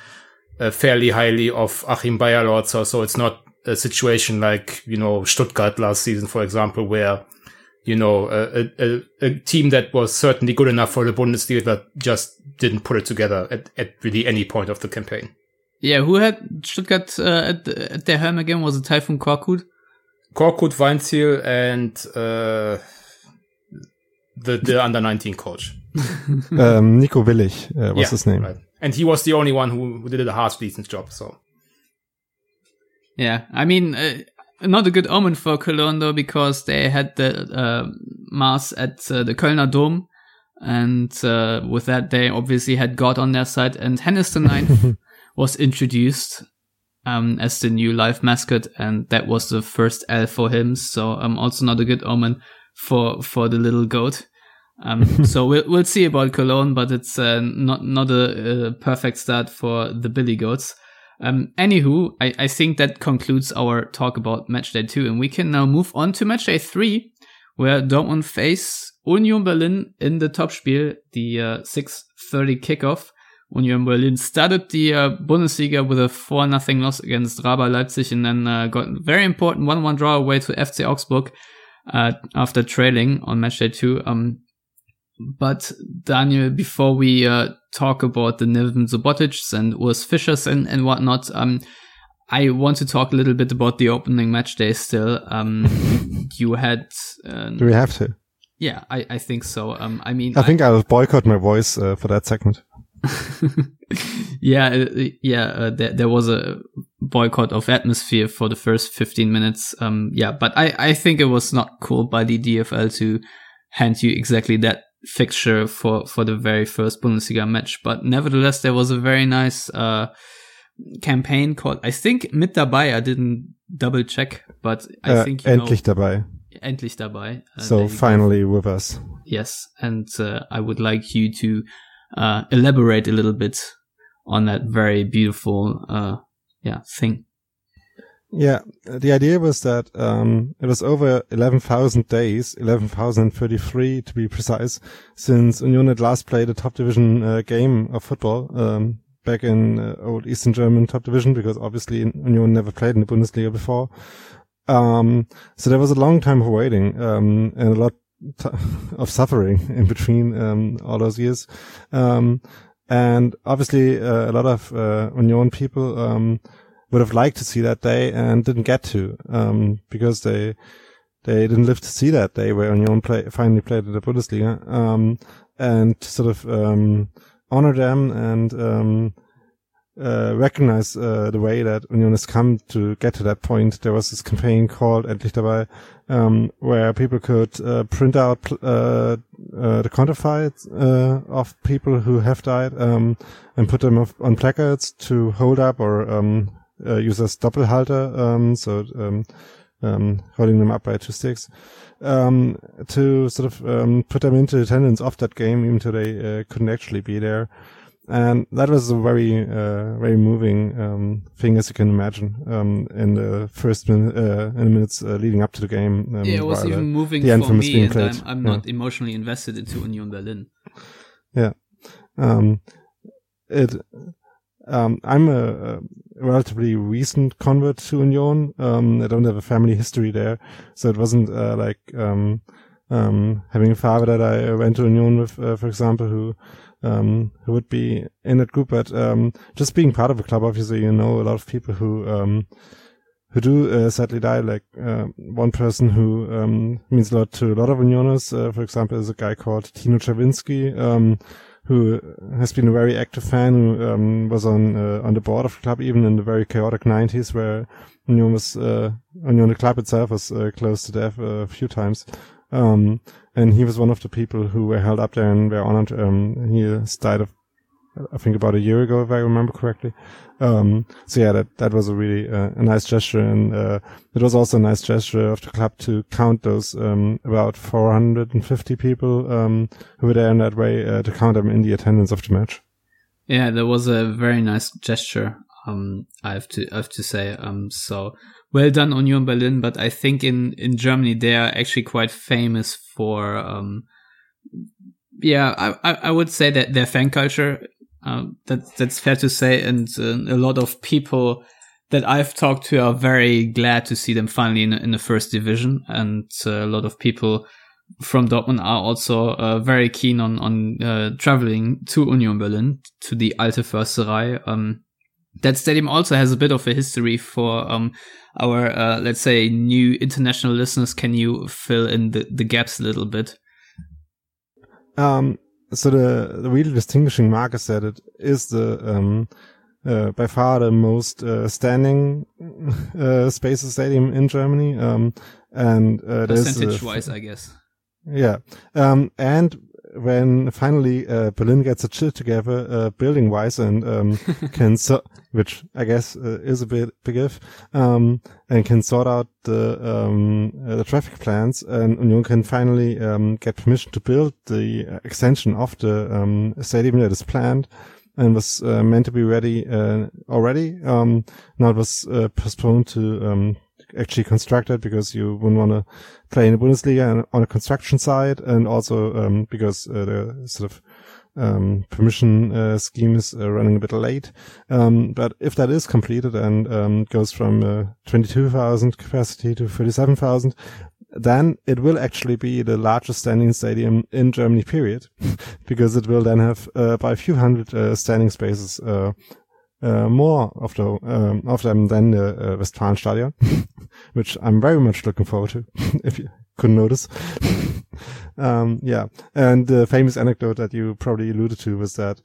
uh, fairly highly of Achim Beierlorzer, so it's not a situation like you know Stuttgart last season, for example, where you know a, a, a- a team that was certainly good enough for the Bundesliga that just didn't put it together at, at really any point of the campaign. yeah, who had Stuttgart uh, at, at their helm again? Was it Tayfun Korkut? Korkut, Weinzierl, and uh, the the under nineteen coach. um, Nico Willig uh, was Yeah, his name. Right. And he was the only one who, who did a half decent job. So Yeah, I mean, uh, not a good omen for Cologne though, because they had the uh, mass at uh, the Kölner Dom, and uh, with that they obviously had God on their side, and Hennes the Ninth was introduced um, as the new live mascot, and that was the first L for him. So um, also not a good omen for for the little goat. Um, so we'll we'll see about Cologne, but it's uh, not not a, a perfect start for the Billy Goats. Um, anywho, I, I think that concludes our talk about match day two, and we can now move on to match day three, where Dortmund face Union Berlin in the Topspiel, the uh, 6:30 kickoff. Union Berlin started the uh, Bundesliga with a 4 0 loss against Raba Leipzig and then uh, got a very important 1 1 draw away to FC Augsburg uh, after trailing on match day two. Um, but Daniel, before we uh, talk about the Neven Subotics and Urs Fischers and, and whatnot, um, I want to talk a little bit about the opening match day still. Um, you had, uh, Do we have to? yeah, I, I think so. Um, I mean, I think I'll boycott my voice uh, for that segment. yeah, uh, yeah, uh, there, there was a boycott of atmosphere for the first 15 minutes. Um, yeah, but I, I think it was not cool by the DFL to hand you exactly that fixture for, for the very first Bundesliga match. But nevertheless, there was a very nice, uh, campaign called, I think, mit dabei. I didn't double check, but I Uh, think you endlich know, dabei. endlich dabei. Uh, So you go. finally with us. Yes, and uh, I would like you to uh, elaborate a little bit on that very beautiful, uh, yeah, thing. Yeah, the idea was that um, it was over 11,000 days, 11,033 to be precise, since Union had last played a top division uh, game of football um, back in uh, old Eastern German top division, because obviously Union never played in the Bundesliga before. Um, so there was a long time of waiting um, and a lot t- of suffering in between um, all those years. Um, and obviously uh, a lot of uh, Union people um, would have liked to see that day and didn't get to um, because they they didn't live to see that day where Union play, finally played in the Bundesliga um, and sort of um, honor them and um, uh, recognize uh, the way that Union has come to get to that point. There was this campaign called Endlich dabei, um, where people could uh, print out uh, uh, the quantified uh, of people who have died um, and put them on placards to hold up or um, use as Doppelhalter, um, so um, um, holding them up by two sticks. to sort of put them into attendance of that game, even though they couldn't actually be there and that was a very uh, very moving um, thing as you can imagine um, in the first min- uh, in the minutes uh, leading up to the game. Um, yeah, it was even moving the for me, and I'm, I'm yeah. not emotionally invested into Union Berlin. Yeah, um, it. Um, I'm a, a, relatively recent convert to Union. Um, I don't have a family history there, so it wasn't uh, like having a father that I went to Union with, uh, for example, who um, who would be in that group. But um, just being part of a club, obviously, you know a lot of people who um, who do uh, sadly die. Like uh, one person who um, means a lot to a lot of Unioners, uh, for example, is a guy called Tino um, who has been a very active fan, who um, was on uh, on the board of the club even in the very chaotic 90s, where Union was uh, Union the club itself was uh, close to death a few times. Um, and he was one of the people who were held up there and were honored. Um, he died of, I think about a year ago, if I remember correctly. Um, so yeah, that, that was a really, uh, a nice gesture. And, uh, it was also a nice gesture of the club to count those, um, about 450 people, um, who were there in that way, uh, to count them in the attendance of the match. Yeah, that was a very nice gesture. Um, I have to, I have to say, um, so, well done Union Berlin, but I think in, in Germany they are actually quite famous for, um, yeah, I, I would say that their fan culture, uh, that, that's fair to say. And uh, a lot of people that I've talked to are very glad to see them finally in, in the first division. And uh, a lot of people from Dortmund are also uh, very keen on, on uh, traveling to Union Berlin, to the Alte Försterei. Um, that stadium also has a bit of a history for um, our, uh, let's say, new international listeners. Can you fill in the, the gaps a little bit? Um, so the, the really distinguishing mark is that it is the um, uh, by far the most uh, standing uh, spaces stadium in Germany. Um, and uh, percentage wise, I guess. Yeah, um, and when finally uh, Berlin gets a shit together, uh, building wise, and um, can so, which I guess uh, is a bit big if, um, and can sort out the um, uh, the traffic plans, and Union can finally um, get permission to build the extension of the um, stadium that is planned. And was uh, meant to be ready uh, already. Um, now it was postponed to actually constructed because you wouldn't want to play in the Bundesliga and on a construction site, and also um, because uh, the sort of um, permission uh, scheme is uh, running a bit late. Um, but if that is completed and um, goes from uh, 22,000 capacity to 37,000, then it will actually be the largest standing stadium in Germany, period, because it will then have uh, by a few hundred uh, standing spaces uh, uh, more of the um, of them than the uh, Westfalenstadion, which I'm very much looking forward to. if you couldn't notice, um, yeah. And the famous anecdote that you probably alluded to was that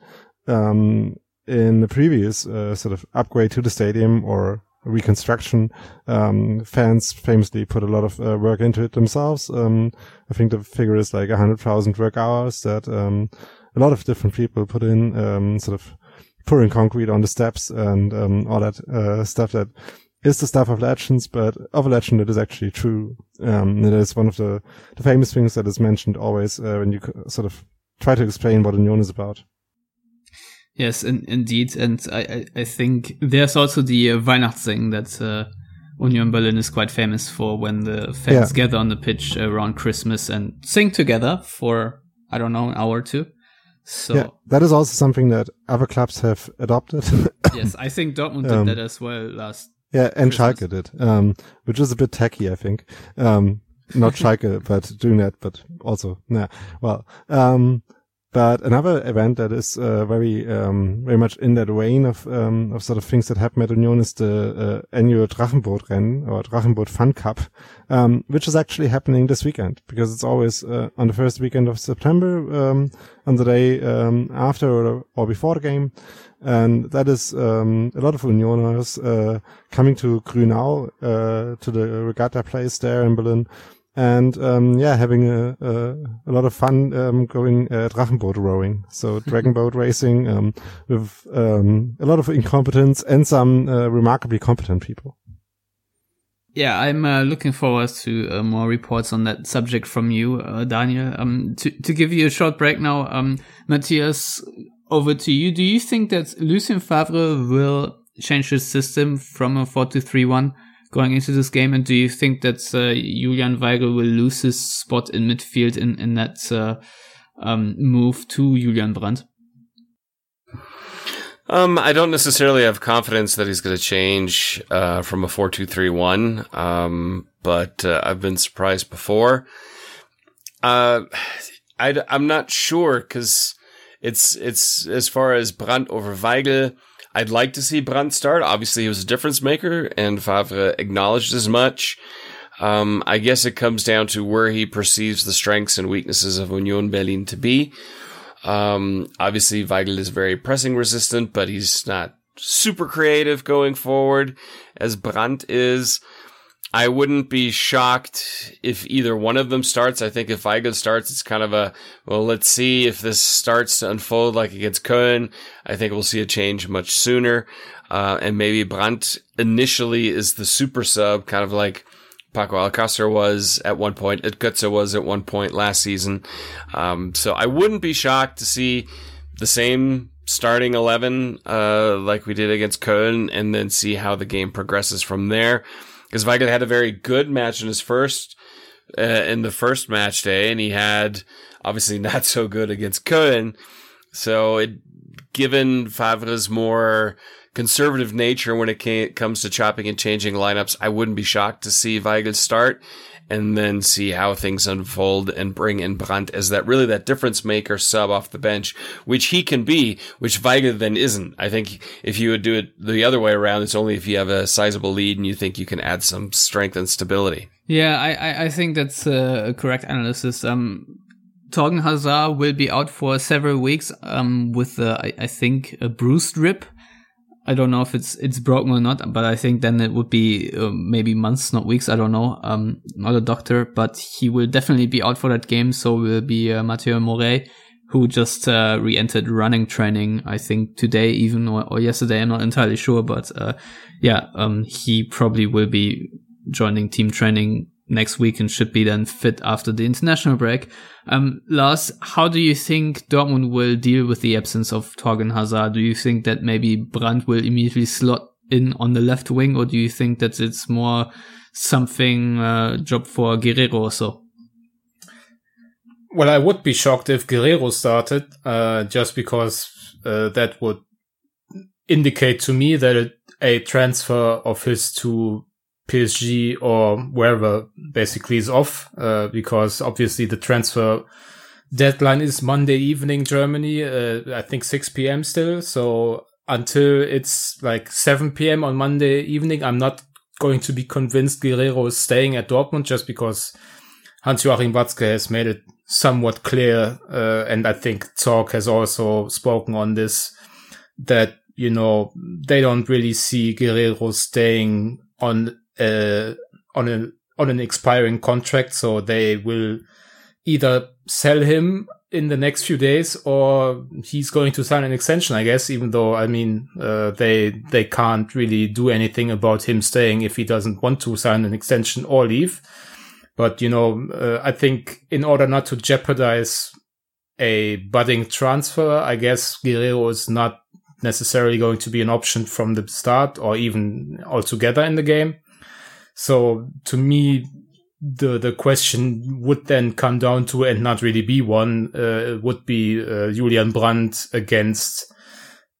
um, in the previous uh, sort of upgrade to the stadium or reconstruction, um, fans famously put a lot of uh, work into it themselves. Um, I think the figure is like a hundred thousand work hours that um, a lot of different people put in, um, sort of pouring concrete on the steps and um, all that uh, stuff that is the stuff of legends, but of a legend it is actually true. Um, it is one of the, the famous things that is mentioned always uh, when you sort of try to explain what a Union is about. Yes, in, indeed, and I, I think there's also the uh, Weihnachtssing that uh, Union Berlin is quite famous for when the fans yeah. gather on the pitch around Christmas and sing together for I don't know an hour or two. So yeah, that is also something that other clubs have adopted. yes, I think Dortmund um, did that as well last. Yeah, and. Schalke did, um, which is a bit tacky, I think. Um, not Schalke, but doing that, but also, yeah. Well, um, But another event that is uh, very um, very much in that vein of um, of sort of things that happen at Union is the uh, annual Drachenbootrennen or Drachenboot Fun Cup, um, which is actually happening this weekend because it's always uh, on the first weekend of September um, on the day um, after or, or before the game. And that is um, a lot of Unioners uh, coming to Grünau, uh, to the regatta place there in Berlin, and um, yeah, having a, a, a lot of fun um, going uh, Drachenboot rowing. So dragon boat racing um, with um, a lot of incompetence and some uh, remarkably competent people. Yeah, I'm uh, looking forward to uh, more reports on that subject from you, uh, Daniel. Um, to to give you a short break now, um, Matthias, over to you. Do you think that Lucien Favre will change his system from a 4 to 3 1 going into this game? And do you think that uh, Julian Weigl will lose his spot in midfield in, in that uh, um, move to Julian Brandt? Um, I don't necessarily have confidence that he's going to change uh, from a four-two-three-one, um, but uh, I've been surprised before. Uh, I, am not sure because it's it's as far as Brandt over Weigl. I'd like to see Brandt start. Obviously, he was a difference maker, and Favre acknowledged as much. Um, I guess it comes down to where he perceives the strengths and weaknesses of Union Berlin to be. Um, obviously, Weigl is very pressing resistant, but he's not super creative going forward as Brandt is. I wouldn't be shocked if either one of them starts. I think if Weigl starts, it's kind of a, well, let's see if this starts to unfold like against Köln. I think we'll see a change much sooner. Uh, and maybe Brandt initially is the super sub, kind of like Paco Alcacer was at one point, Götze was at one point last season. Um, so I wouldn't be shocked to see the same starting 11, uh, like we did against Köln and then see how the game progresses from there because Weigl had a very good match in his first uh, in the first match day, and he had obviously not so good against Köln. So, it, given Favre's more conservative nature when it came, comes to chopping and changing lineups, I wouldn't be shocked to see Weigl start and then see how things unfold and bring in Brandt as that really that difference maker sub off the bench, which he can be, which Weigl then isn't. I think if you would do it the other way around, it's only if you have a sizable lead and you think you can add some strength and stability. Yeah, I, I think that's a correct analysis. Um, Thorgan Hazard will be out for several weeks um, with, I, I, think, a bruised rib. I don't know if it's it's broken or not, but I think then it would be uh, maybe months, not weeks. I don't know. Um, not a doctor, but he will definitely be out for that game. So will be uh, Mateu Morey, who just uh, re-entered running training. I think today even or, or yesterday. I'm not entirely sure, but uh, yeah, um, he probably will be joining team training next week and should be then fit after the international break. Um, Lars, how do you think Dortmund will deal with the absence of Thorgan Hazard? Do you think that maybe Brandt will immediately slot in on the left wing, or do you think that it's more something uh, job for Guerreiro or so? Well, I would be shocked if Guerreiro started, uh, just because uh, that would indicate to me that a transfer of his to PSG or wherever basically is off, uh, because obviously the transfer deadline is Monday evening Germany, uh, I think 6 p.m. still. So until it's like 7 p.m. on Monday evening, I'm not going to be convinced Guerreiro is staying at Dortmund just because Hans-Joachim Watzke has made it somewhat clear, uh, and I think Zorc has also spoken on this, that, you know, they don't really see Guerreiro staying on uh, on an on an expiring contract, so they will either sell him in the next few days or he's going to sign an extension, I guess, even though, I mean, uh, they, they can't really do anything about him staying if he doesn't want to sign an extension or leave. But, you know, uh, I think in order not to jeopardize a budding transfer, I guess Guerreiro is not necessarily going to be an option from the start or even altogether in the game. So to me, the the question would then come down to, and not really be one, uh, would be uh, Julian Brandt against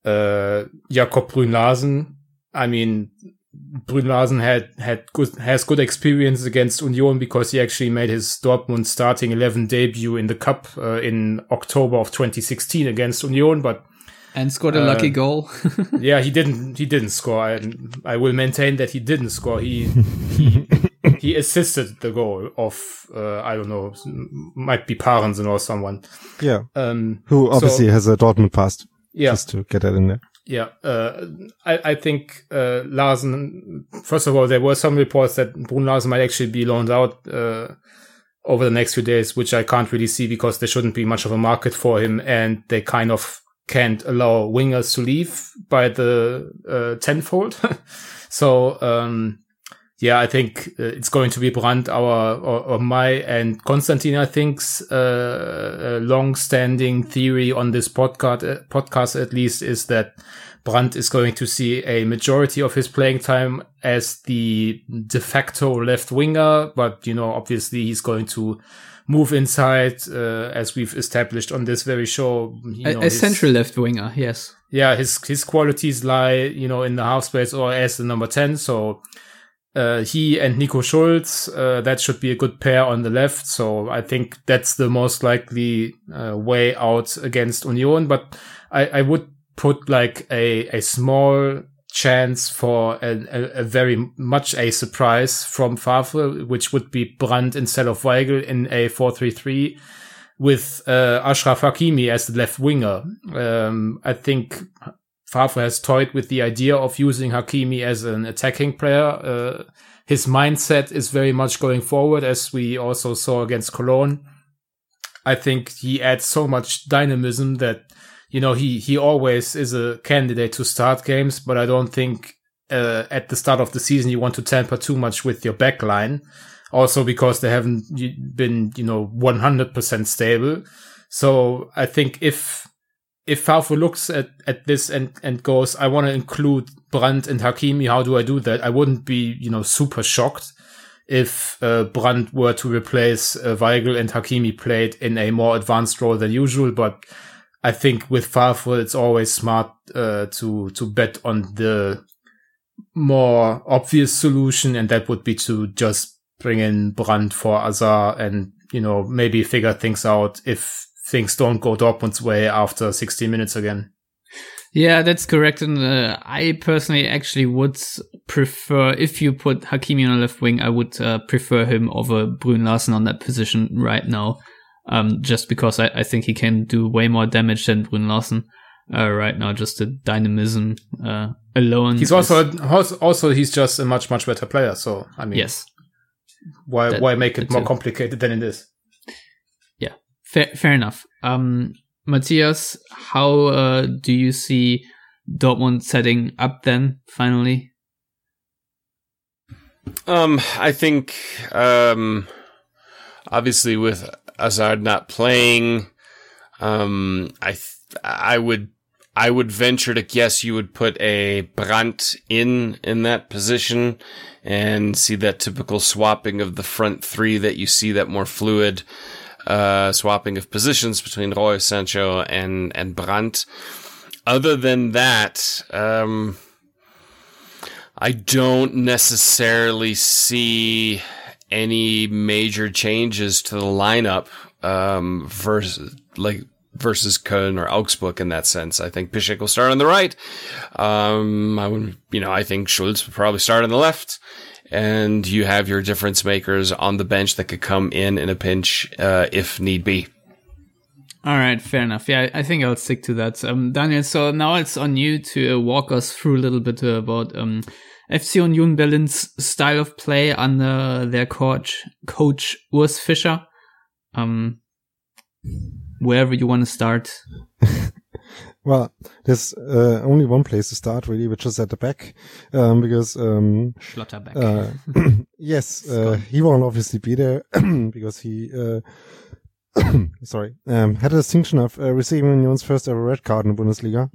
uh, Jakob Brun Larsen. I mean, Brun Larsen had had good has good experience against Union because he actually made his Dortmund starting eleven debut in the cup uh, in October of 2016 against Union, but and scored a uh, lucky goal. yeah, he didn't. He didn't score. I, I will maintain that he didn't score. He he, he assisted the goal of uh, I don't know, might be Parensen or someone. Yeah, um, who obviously so, has a Dortmund past. Yeah, just to get that in there. Yeah, uh, I, I think uh, Larsen. First of all, there were some reports that Brun Larsen might actually be loaned out uh, over the next few days, which I can't really see because there shouldn't be much of a market for him, and they kind of can't allow wingers to leave by the uh, tenfold. so um, yeah, I think uh, it's going to be Brandt, our or, or my and Konstantin. I think's uh, long-standing theory on this podcast, uh, podcast at least, is that Brandt is going to see a majority of his playing time as the de facto left winger, but you know, obviously he's going to move inside, uh, as we've established on this very show. You know, a, a his, central left winger, yes. Yeah, his his qualities lie, you know, in the half space or as the number ten. So uh, he and Nico Schulz, uh, that should be a good pair on the left. So I think that's the most likely uh, way out against Union. But I, I would put like a a small chance for a, a, very much a surprise from Favre, which would be Brandt instead of Weigl in a 4-3-3 with uh, Achraf Hakimi as the left winger. Um, I think Favre has toyed with the idea of using Hakimi as an attacking player. Uh, his mindset is very much going forward, as we also saw against Cologne. I think he adds so much dynamism that you know, he, he always is a candidate to start games, but I don't think uh, at the start of the season you want to tamper too much with your back line. Also because they haven't been, you know, 100% stable. So I think if, if Favre looks at, at this and, and goes, I want to include Brandt and Hakimi, how do I do that? I wouldn't be, you know, super shocked if uh, Brandt were to replace uh, Weigl and Hakimi played in a more advanced role than usual, but I think with Favre, it's always smart uh, to to bet on the more obvious solution, and that would be to just bring in Brandt for Hazard and you know maybe figure things out if things don't go Dortmund's way after 60 minutes again. Yeah, that's correct. And uh, I personally actually would prefer, if you put Hakimi on the left wing, I would uh, prefer him over Brun Larsen on that position right now um, just because I, I, think he can do way more damage than Brun Larsen uh, right now. Just the dynamism uh, alone. He's also also he's just a much much better player. So I mean, yes. Why that, why make it more too. complicated than it is? Yeah, fair fair enough. Um, Matthias, how uh, do you see Dortmund setting up then finally? Um, I think um, obviously with Hazard not playing, um, I th- I would I would venture to guess you would put a Brandt in in that position and see that typical swapping of the front three that you see that more fluid uh, swapping of positions between Reus, Sancho, and and Brandt. Other than that, um, I don't necessarily see any major changes to the lineup um, versus like versus Köln or Augsburg in that sense. I think Piszczek will start on the right. Um, I would, you know, I think Schulz will probably start on the left. And you have your difference makers on the bench that could come in in a pinch uh, if need be. All right, fair enough. Yeah, I think I'll stick to that. Um, Daniel, so now it's on you to uh, walk us through a little bit about um, FC Union Berlin's style of play under their coach, coach Urs Fischer. Um, wherever you want to start. well, there's uh, only one place to start really, which is at the back, um, because um, Schlotterbeck. Uh, yes, uh, he won't obviously be there because he. Uh, sorry, um, had a distinction of uh, receiving Union's first ever red card in the Bundesliga,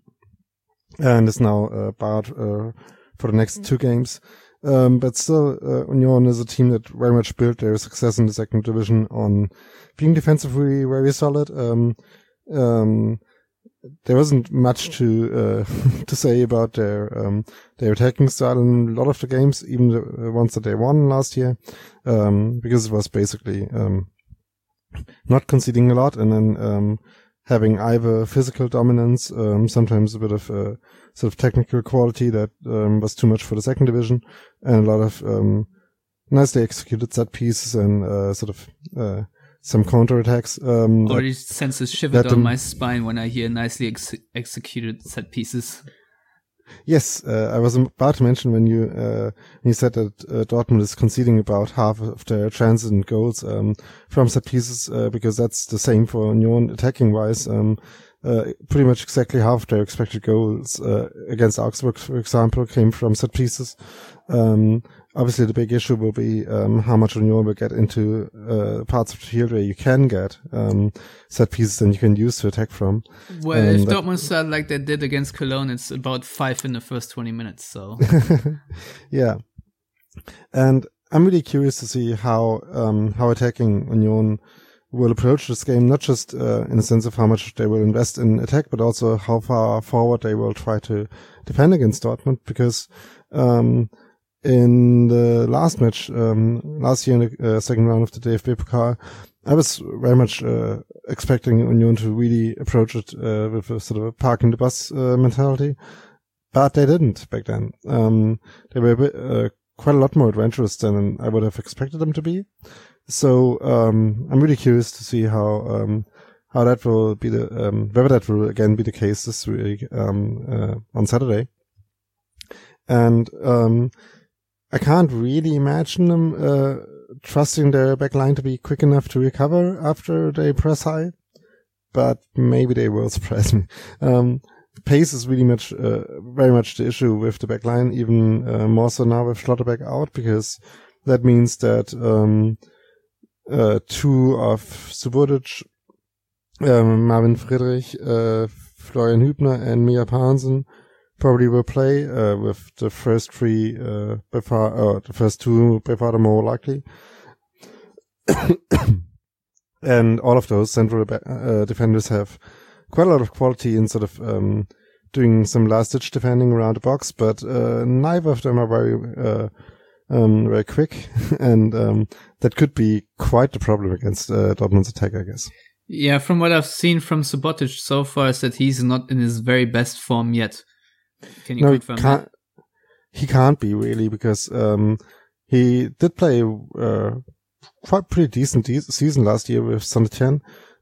and is now uh, barred uh, for the next two games. Um, but still, uh, Union is a team that very much built their success in the second division on being defensively very solid. Um, um, there wasn't much to uh, to say about their um, their attacking style in a lot of the games, even the ones that they won last year, um, because it was basically um, not conceding a lot and then um, having either physical dominance, um, sometimes a bit of uh, sort of technical quality that um, was too much for the second division, and a lot of nicely executed set pieces and uh, sort of uh, some counterattacks. Um, Already senses shiver down my spine when I hear nicely ex- executed set pieces. Yes, uh, I was about to mention when you uh, when you said that uh, Dortmund is conceding about half of their chances and goals um, from set pieces uh, because that's the same for Union attacking wise. Um, uh, pretty much exactly half their expected goals uh, against Augsburg, for example, came from set pieces. Um, obviously the big issue will be um, how much Union will get into uh, parts of the field where you can get um, set pieces and you can use to attack from. Well, if Dortmund start like they did against Cologne, it's about five in the first 20 minutes. So, yeah. And I'm really curious to see how um, how attacking Union will approach this game, not just uh, in the sense of how much they will invest in attack, but also how far forward they will try to defend against Dortmund, because um, in the last match um, last year in the uh, second round of the DFB Pokal, I was very much uh, expecting Union to really approach it uh, with a sort of a parking the bus uh, mentality, but they didn't back then. Um, they were bit, uh, quite a lot more adventurous than I would have expected them to be. So um, I'm really curious to see how um, how that will be the um, whether that will again be the case this week um, uh, on Saturday. And um, I can't really imagine them uh, trusting their backline to be quick enough to recover after they press high, but maybe they will surprise me. Um, pace is really much, uh, very much the issue with the backline, even uh, more so now with Schlotterbeck out, because that means that um, uh, two of Subotic, um, Marvin Friedrich, uh, Florian Hübner, and Mia Parensen probably will play uh, with the first three uh, by far, uh, the first two by far the more likely. and all of those central uh, defenders have quite a lot of quality in sort of um, doing some last ditch defending around the box, but uh, neither of them are very uh, um, very quick, and um, that could be quite the problem against Dortmund's attack, I guess. Yeah, from what I've seen from Subotic so far, is that he's not in his very best form yet. Can you no, confirm he can't, that? He can't be really because um, he did play uh, quite pretty decent de- season last year with Saint Etienne,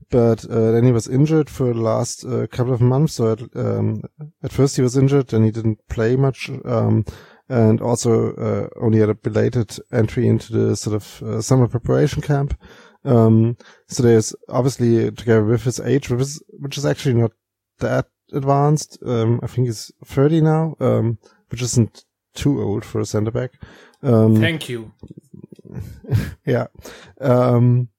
but uh, then he was injured for the last uh, couple of months. So at, um, at first he was injured, and he didn't play much, um, and also uh, only had a belated entry into the sort of uh, summer preparation camp. Um, so there's obviously together with his age, which is, which is actually not that advanced. Um, I think he's 30 now, um, which isn't too old for a center back. Um, Thank you. yeah. Um,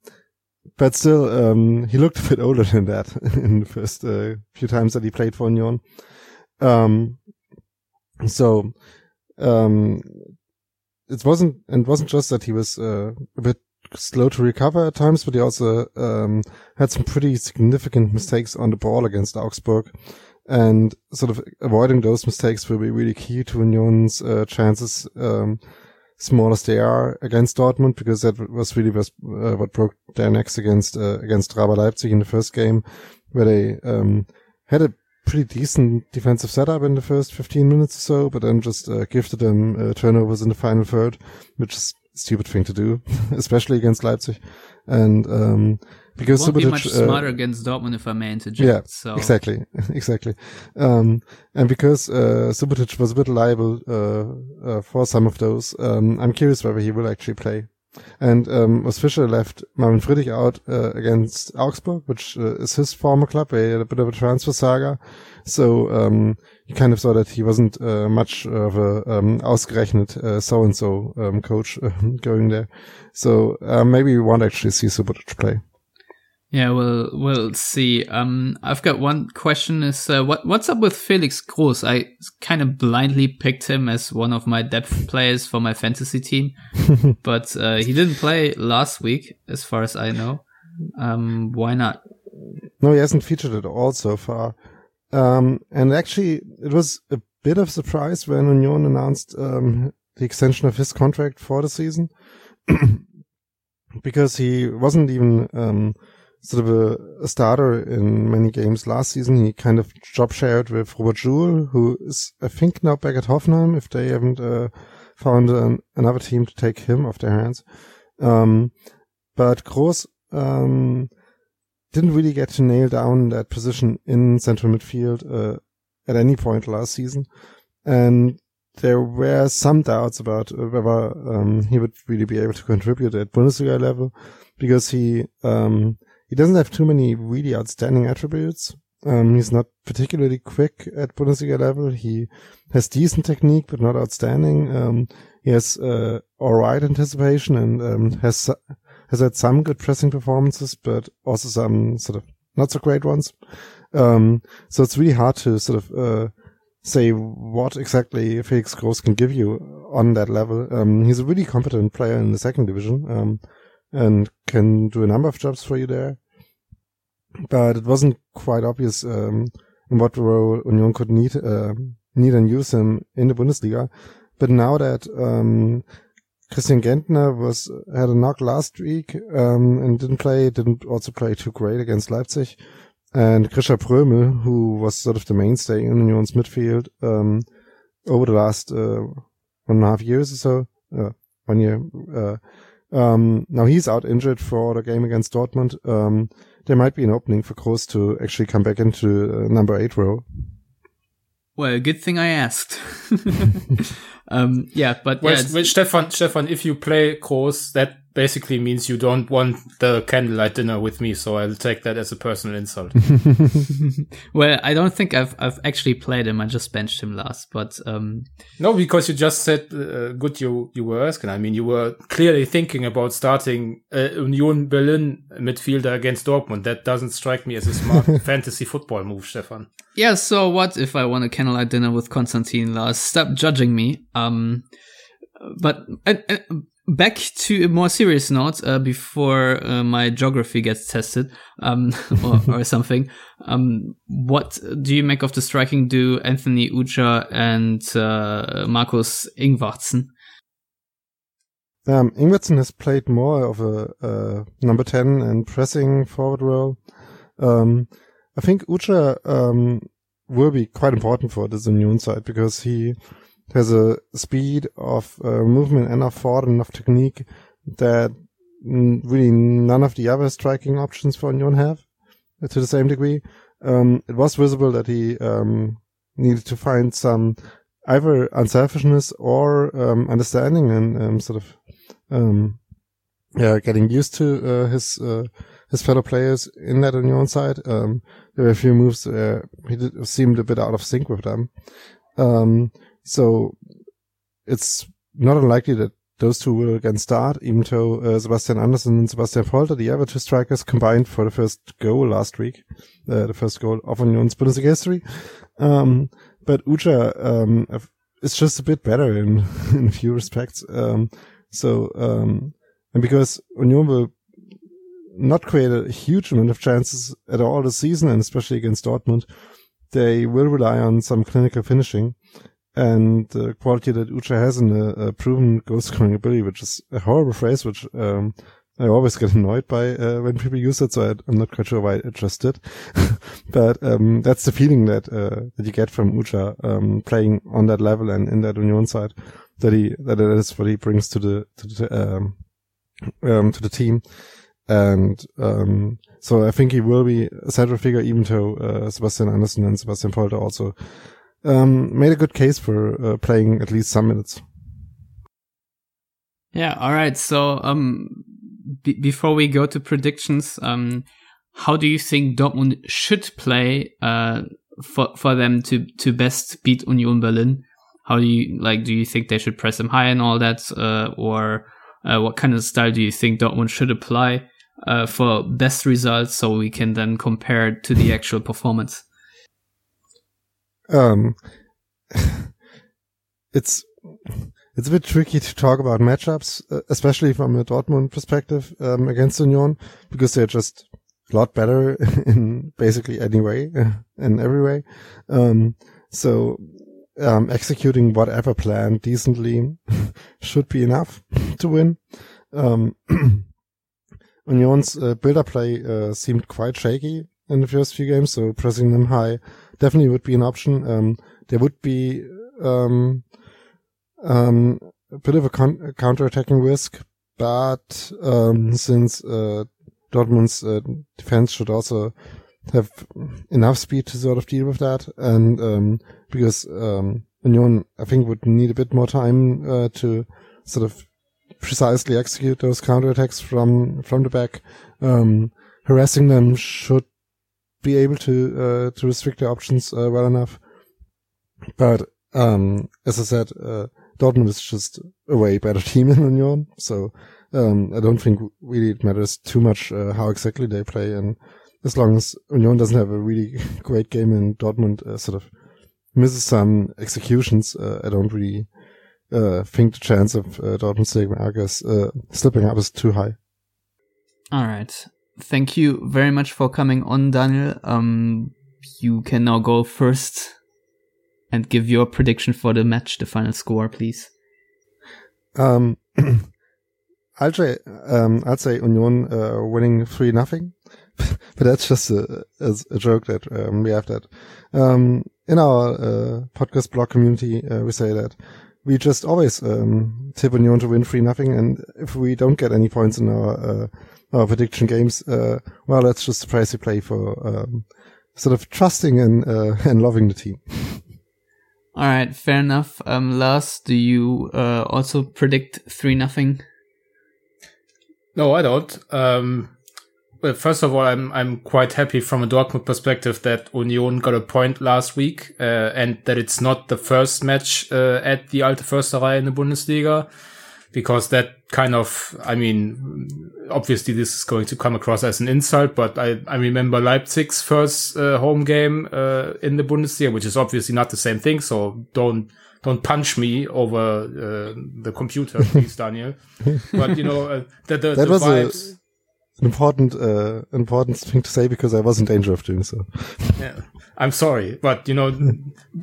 but still, um, he looked a bit older than that in the first uh, few times that he played for Union. Um, so, um, it wasn't, it wasn't just that he was uh, a bit slow to recover at times, but he also um, had some pretty significant mistakes on the ball against Augsburg. And sort of avoiding those mistakes will be really key to Union's uh, chances, um, small as they are against Dortmund, because that was really uh, what broke their necks against uh, against RB Leipzig in the first game, where they um, had a pretty decent defensive setup in the first 15 minutes or so, but then just uh, gifted them uh, turnovers in the final third, which is stupid thing to do, especially against Leipzig. And um, because won't Subotic, be much uh, smarter against Dortmund if I may interject. Yeah, so. exactly, exactly. Um, and because uh, Subotic was a bit liable uh, uh, for some of those, um, I'm curious whether he will actually play. And um, was Fischer left Marvin Friedrich out uh, against Augsburg, which uh, is his former club, a, a bit of a transfer saga. So um, you kind of saw that he wasn't uh, much of a um, ausgerechnet so and so coach going there. So uh, maybe we won't actually see Subotic play. Yeah, we'll we'll see. Um, I've got one question: Is uh, what what's up with Felix Kroos? I kind of blindly picked him as one of my depth players for my fantasy team, but uh, he didn't play last week, as far as I know. Um, why not? No, he hasn't featured at all so far. Um, and actually, it was a bit of surprise when Union announced um, the extension of his contract for the season, because he wasn't even um, sort of a, a, starter in many games last season. He kind of job shared with Robert Zulj, who is, I think, now back at Hoffenheim, if they haven't uh, found an, another team to take him off their hands. Um, but Kroos um, didn't really get to nail down that position in central midfield uh, at any point last season. And there were some doubts about whether um, he would really be able to contribute at Bundesliga level because he um, he doesn't have too many really outstanding attributes. Um, he's not particularly quick at Bundesliga level. He has decent technique, but not outstanding. Um, he has uh, all right anticipation and um, has has had some good pressing performances, but also some sort of not so great ones. Um, so it's really hard to sort of uh, say what exactly Felix Kroos can give you on that level. Um, he's a really competent player in the second division, um, and can do a number of jobs for you there. But it wasn't quite obvious um, in what role Union could need uh, need and use him in the Bundesliga. But now that um, Christian Gentner was had a knock last week um, and didn't play, didn't also play too great against Leipzig and Grischa Prömel, who was sort of the mainstay in Union's midfield um, over the last uh, one and a half years or so, uh, one year. Uh, um, now he's out injured for the game against Dortmund. Um, there might be an opening for Kroos to actually come back into uh, number eight role. Well, good thing I asked. um, yeah, but well, yeah, well, Stefan, Stefan, if you play Kroos, that basically means you don't want the candlelight dinner with me, so I'll take that as a personal insult. well, I don't think I've I've actually played him. I just benched him last, but um, no, because you just said uh, good you you were asking. I mean, you were clearly thinking about starting uh, Union Berlin midfielder against Dortmund. That doesn't strike me as a smart fantasy football move, Stefan. Yeah. So what if I want a candlelight dinner with Konstantin Lars? Stop judging me. Um, but uh, uh, back to a more serious note uh, before uh, my geography gets tested um, or, or, something. Um, what do you make of the striking duo Anthony Ujah and uh, Marcus Ingvartsen? Um, Ingvartsen has played more of a number 10 and pressing forward role. Um, I think Ujah um, will be quite important for this Union side because he has a speed of uh, movement and of thought and of technique that really none of the other striking options for Union have to the same degree. Um, it was visible that he um, needed to find some either unselfishness or um, understanding and um, sort of um, yeah, getting used to uh, his uh, his fellow players in that Union side. Um, there were a few moves where he did, seemed a bit out of sync with them. Um, so it's not unlikely that those two will again start, even though uh, Sebastian Andersson and Sebastian Polter, the other two strikers, combined for the first goal last week, uh, the first goal of Union's Bundesliga history. Um, but Ujah um, is just a bit better in in a few respects. Um, so um, and because Union will not create a huge amount of chances at all this season, and especially against Dortmund, they will rely on some clinical finishing and the quality that Ujah has in a, a proven goal scoring ability, which is a horrible phrase, which um, I always get annoyed by uh, when people use it. So I, am not quite sure why I just did, but um, that's the feeling that uh, that you get from Ujah um, playing on that level and in that Union side. That he that is what he brings to the to the um, um, to the team, and um, so I think he will be a central figure, even though uh, Sebastian Andersson and Sebastian Polter also um, made a good case for uh, playing at least some minutes. Yeah. All right. So, um, b- before we go to predictions, um, how do you think Dortmund should play, uh, for, for them to, to best beat Union Berlin? How do you, like, do you think they should press them high and all that? Uh, or, uh, what kind of style do you think Dortmund should apply, uh, for best results so we can then compare it to the actual performance? Um, it's it's a bit tricky to talk about matchups, uh, especially from a Dortmund perspective um, against Union, because they're just a lot better in basically any way, in every way. Um, so, um, executing whatever plan decently should be enough to win. Um, Union's uh, build-up play uh, seemed quite shaky in the first few games, so pressing them high definitely would be an option. Um, there would be um, um, a bit of a, con- a counter-attacking risk, but um, since uh, Dortmund's uh, defense should also have enough speed to sort of deal with that, and um, because um, Union, I think, would need a bit more time uh, to sort of precisely execute those counterattacks from from the back. Um, harassing them should be able to uh, to restrict their options uh, well enough. But um, as I said, uh, Dortmund is just a way better team than Union, so um, I don't think really it matters too much how exactly they play. And as long as Union doesn't have a really great game and Dortmund sort of misses some executions, I don't really uh, think the chance of uh, Dortmund staying Argus, uh, slipping up is too high. All right. Thank you very much for coming on, Daniel. Um, you can now go first and give your prediction for the match, the final score, please. Um, I'll say, um, I'd say Union uh, winning three nothing, but that's just a, a, joke that um, we have that. Um, in our uh, podcast blog community, uh, we say that we just always um, tip Union to win three nothing, and if we don't get any points in our uh, our prediction games, uh, well, that's just the price you play for um, sort of trusting and uh, and loving the team. All right, fair enough. Um, Lars, do you uh, also predict three nothing? No, I don't. Um, well, first of all, I'm I'm quite happy from a Dortmund perspective that Union got a point last week, uh, and that it's not the first match uh, at the Alte Försterei in the Bundesliga, because that kind of, I mean, obviously this is going to come across as an insult, but I I remember Leipzig's first uh, home game uh, in the Bundesliga, which is obviously not the same thing. So don't don't punch me over uh, the computer, please, Daniel. But you know, uh, the the, That the was a- vibes. An important uh, important thing to say because I was in danger of doing so. Yeah. I'm sorry, but you know,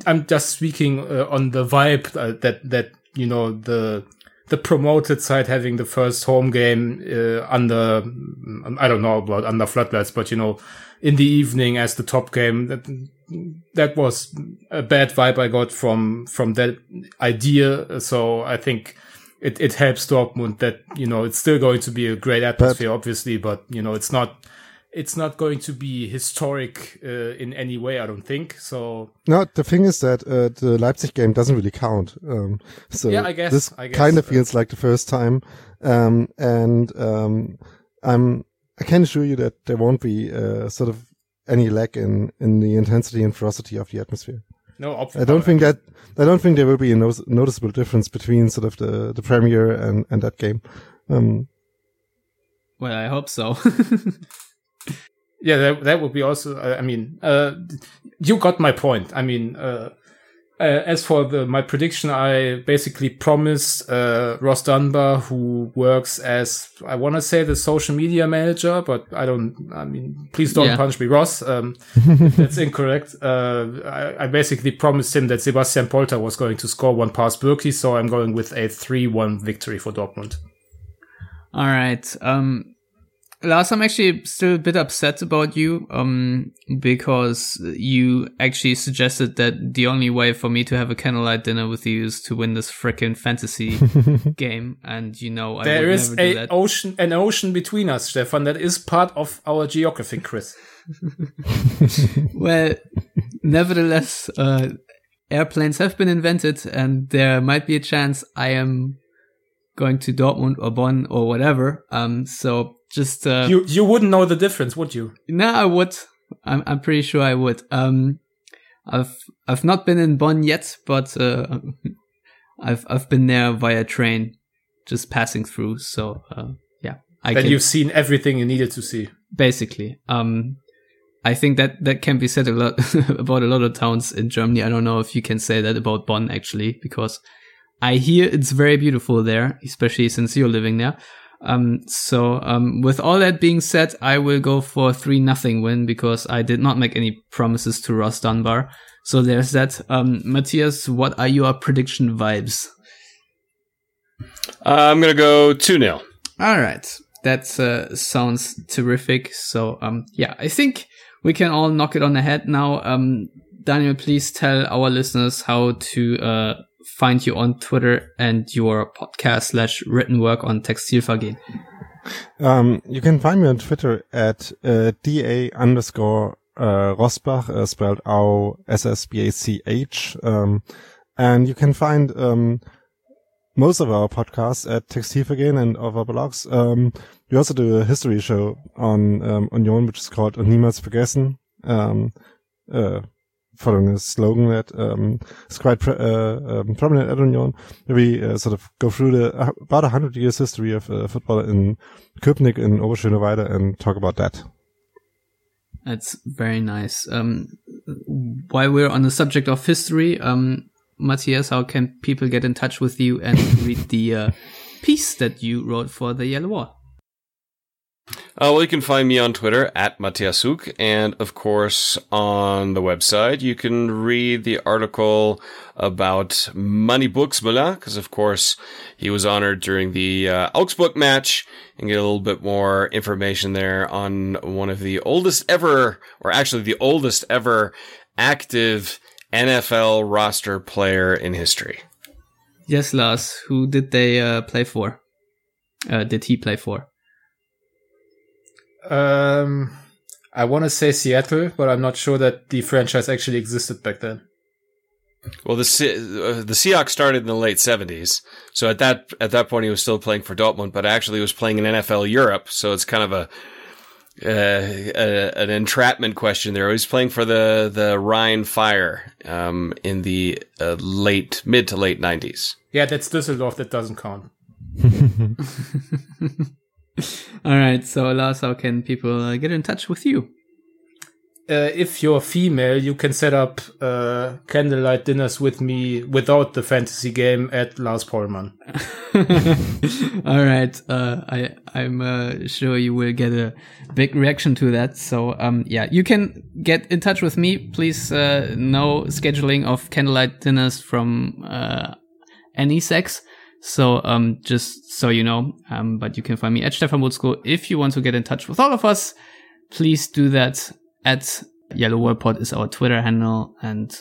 I'm just speaking uh, on the vibe uh, that that you know the the promoted side having the first home game uh, under mm, I don't know about under floodlights, but you know, in the evening as the top game. That that was a bad vibe I got from from that idea. So I think. It, it helps Dortmund that you know it's still going to be a great atmosphere, obviously, but you know it's not it's not going to be historic uh, in any way, I don't think. So No, the thing is that uh, the Leipzig game doesn't really count. Um, so Yeah, I guess- this kind of uh, feels like the first time. Um, and um, I'm I can assure you that there won't be uh, sort of any lack in in the intensity and ferocity of the atmosphere. no, obviously, I don't think that I don't think there will be a no- noticeable difference between sort of the the premiere and and that game. Um, Well, I hope so. Yeah, that that would be also. Uh, I mean, uh, you got my point. I mean, uh, uh, as for the my prediction, I basically promised uh, Ross Dunbar, who works as I want to say the social media manager, but I don't. I mean, please don't Yeah. punch me, Ross. Um, that's incorrect. Uh, I, I basically promised him that Sebastian Polter was going to score one past Bürki, so I'm going with a three-one victory for Dortmund. All right. Um, Lars, I'm actually still a bit upset about you, um, because you actually suggested that the only way for me to have a candlelight dinner with you is to win this frickin' fantasy game, and you know I There would is do a that. ocean, an ocean between us, Stefan. That is part of our geography, Chris. Well, nevertheless, uh, airplanes have been invented, and there might be a chance I am going to Dortmund or Bonn or whatever. Um, so just uh, You you wouldn't know the difference, would you? No, I would. I'm I'm pretty sure I would. Um, I've I've not been in Bonn yet, but uh, I've I've been there via train, just passing through. So uh, yeah, I Then can you've seen everything you needed to see. basically. Um, I think that that can be said a lot about a lot of towns in Germany. I don't know if you can say that about Bonn actually, because I hear it's very beautiful there, especially since you're living there. Um, so, um, with all that being said, I will go for three nothing win because I did not make any promises to Ross Dunbar. So there's that. Um, Matthias, what are your prediction vibes? Uh, I'm gonna go two 0 All right, that uh, sounds terrific. So, um, yeah, I think we can all knock it on the head now. Um, Daniel, please tell our listeners how to uh, find you on Twitter and your podcast slash written work on Textilvergehen. Um, you can find me on Twitter at uh, da underscore uh, Rossbach, uh, spelled O S S B A C H. Um, and you can find um, most of our podcasts at Textilvergehen and of our blogs. Um, we also do a history show on um, Union, which is called niemals vergessen. Um, uh, following a slogan that um, is quite uh, um, prominent at Union. We uh, sort of go through the uh, about a hundred years history of uh, football in Köpenick in Oberschöneweide and talk about that. That's very nice. Um, while we're on the subject of history, um, Matthias, how can people get in touch with you and read the uh, piece that you wrote for the Yellow Wall? Uh, well, you can find me on Twitter at Matthias Hug, and of course on the website you can read the article about Manni Burgsmüller, because of course he was honored during the uh, Augsburg match, and get a little bit more information there on one of the oldest ever, or actually the oldest ever active NFL roster player in history. Yes, Lars. Who did they uh, play for? Uh, did he play for? Um, I want to say Seattle, but I'm not sure that the franchise actually existed back then. Well, the uh, the Seahawks started in the late seventies, so at that at that point he was still playing for Dortmund, but actually he was playing in NFL Europe. So it's kind of a, uh, a an entrapment question there. He was playing for the the Rhein Fire um, in the uh, late mid to late nineties. Yeah, that's Düsseldorf. That doesn't count. All right. So, Lars, how can people uh, get in touch with you? Uh, if you're female, you can set up uh, candlelight dinners with me without the fantasy game at Lars Pollmann. All right. Uh, I I'm uh, sure you will get a big reaction to that. So um, yeah, you can get in touch with me. Please uh, no scheduling of candlelight dinners from uh, any sex. So um, just so you know, um, but you can find me at Stefan Buczko. If you want to get in touch with all of us, please do that at Yellow Wall Pod is our Twitter handle and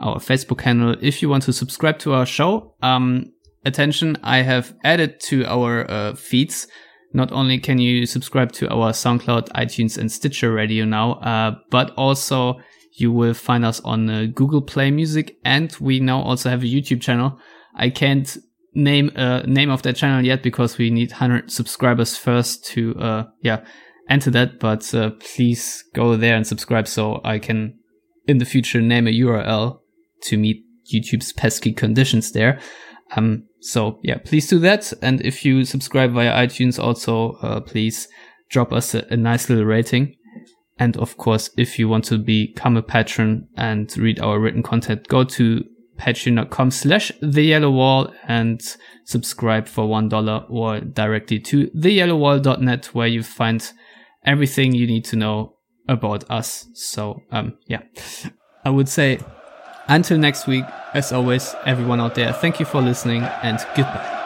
our Facebook handle. If you want to subscribe to our show, um, attention, I have added to our uh, feeds. Not only can you subscribe to our SoundCloud, iTunes, and Stitcher Radio now, uh, but also you will find us on uh, Google Play Music, and we now also have a YouTube channel. I can't name a name of that channel yet because we need 100 subscribers first to uh yeah enter that. But uh, please go there and subscribe so i can in the future name a url to meet youtube's pesky conditions there. Um so yeah please do that. And if you subscribe via itunes also uh, please drop us a, a nice little rating. And of course if you want to become a patron and read our written content go to patreon.com slash the yellow wall and subscribe for one dollar or directly to theyellowwall.net where you find everything you need to know about us. So, um, yeah, I would say until next week, as always, everyone out there, thank you for listening and goodbye.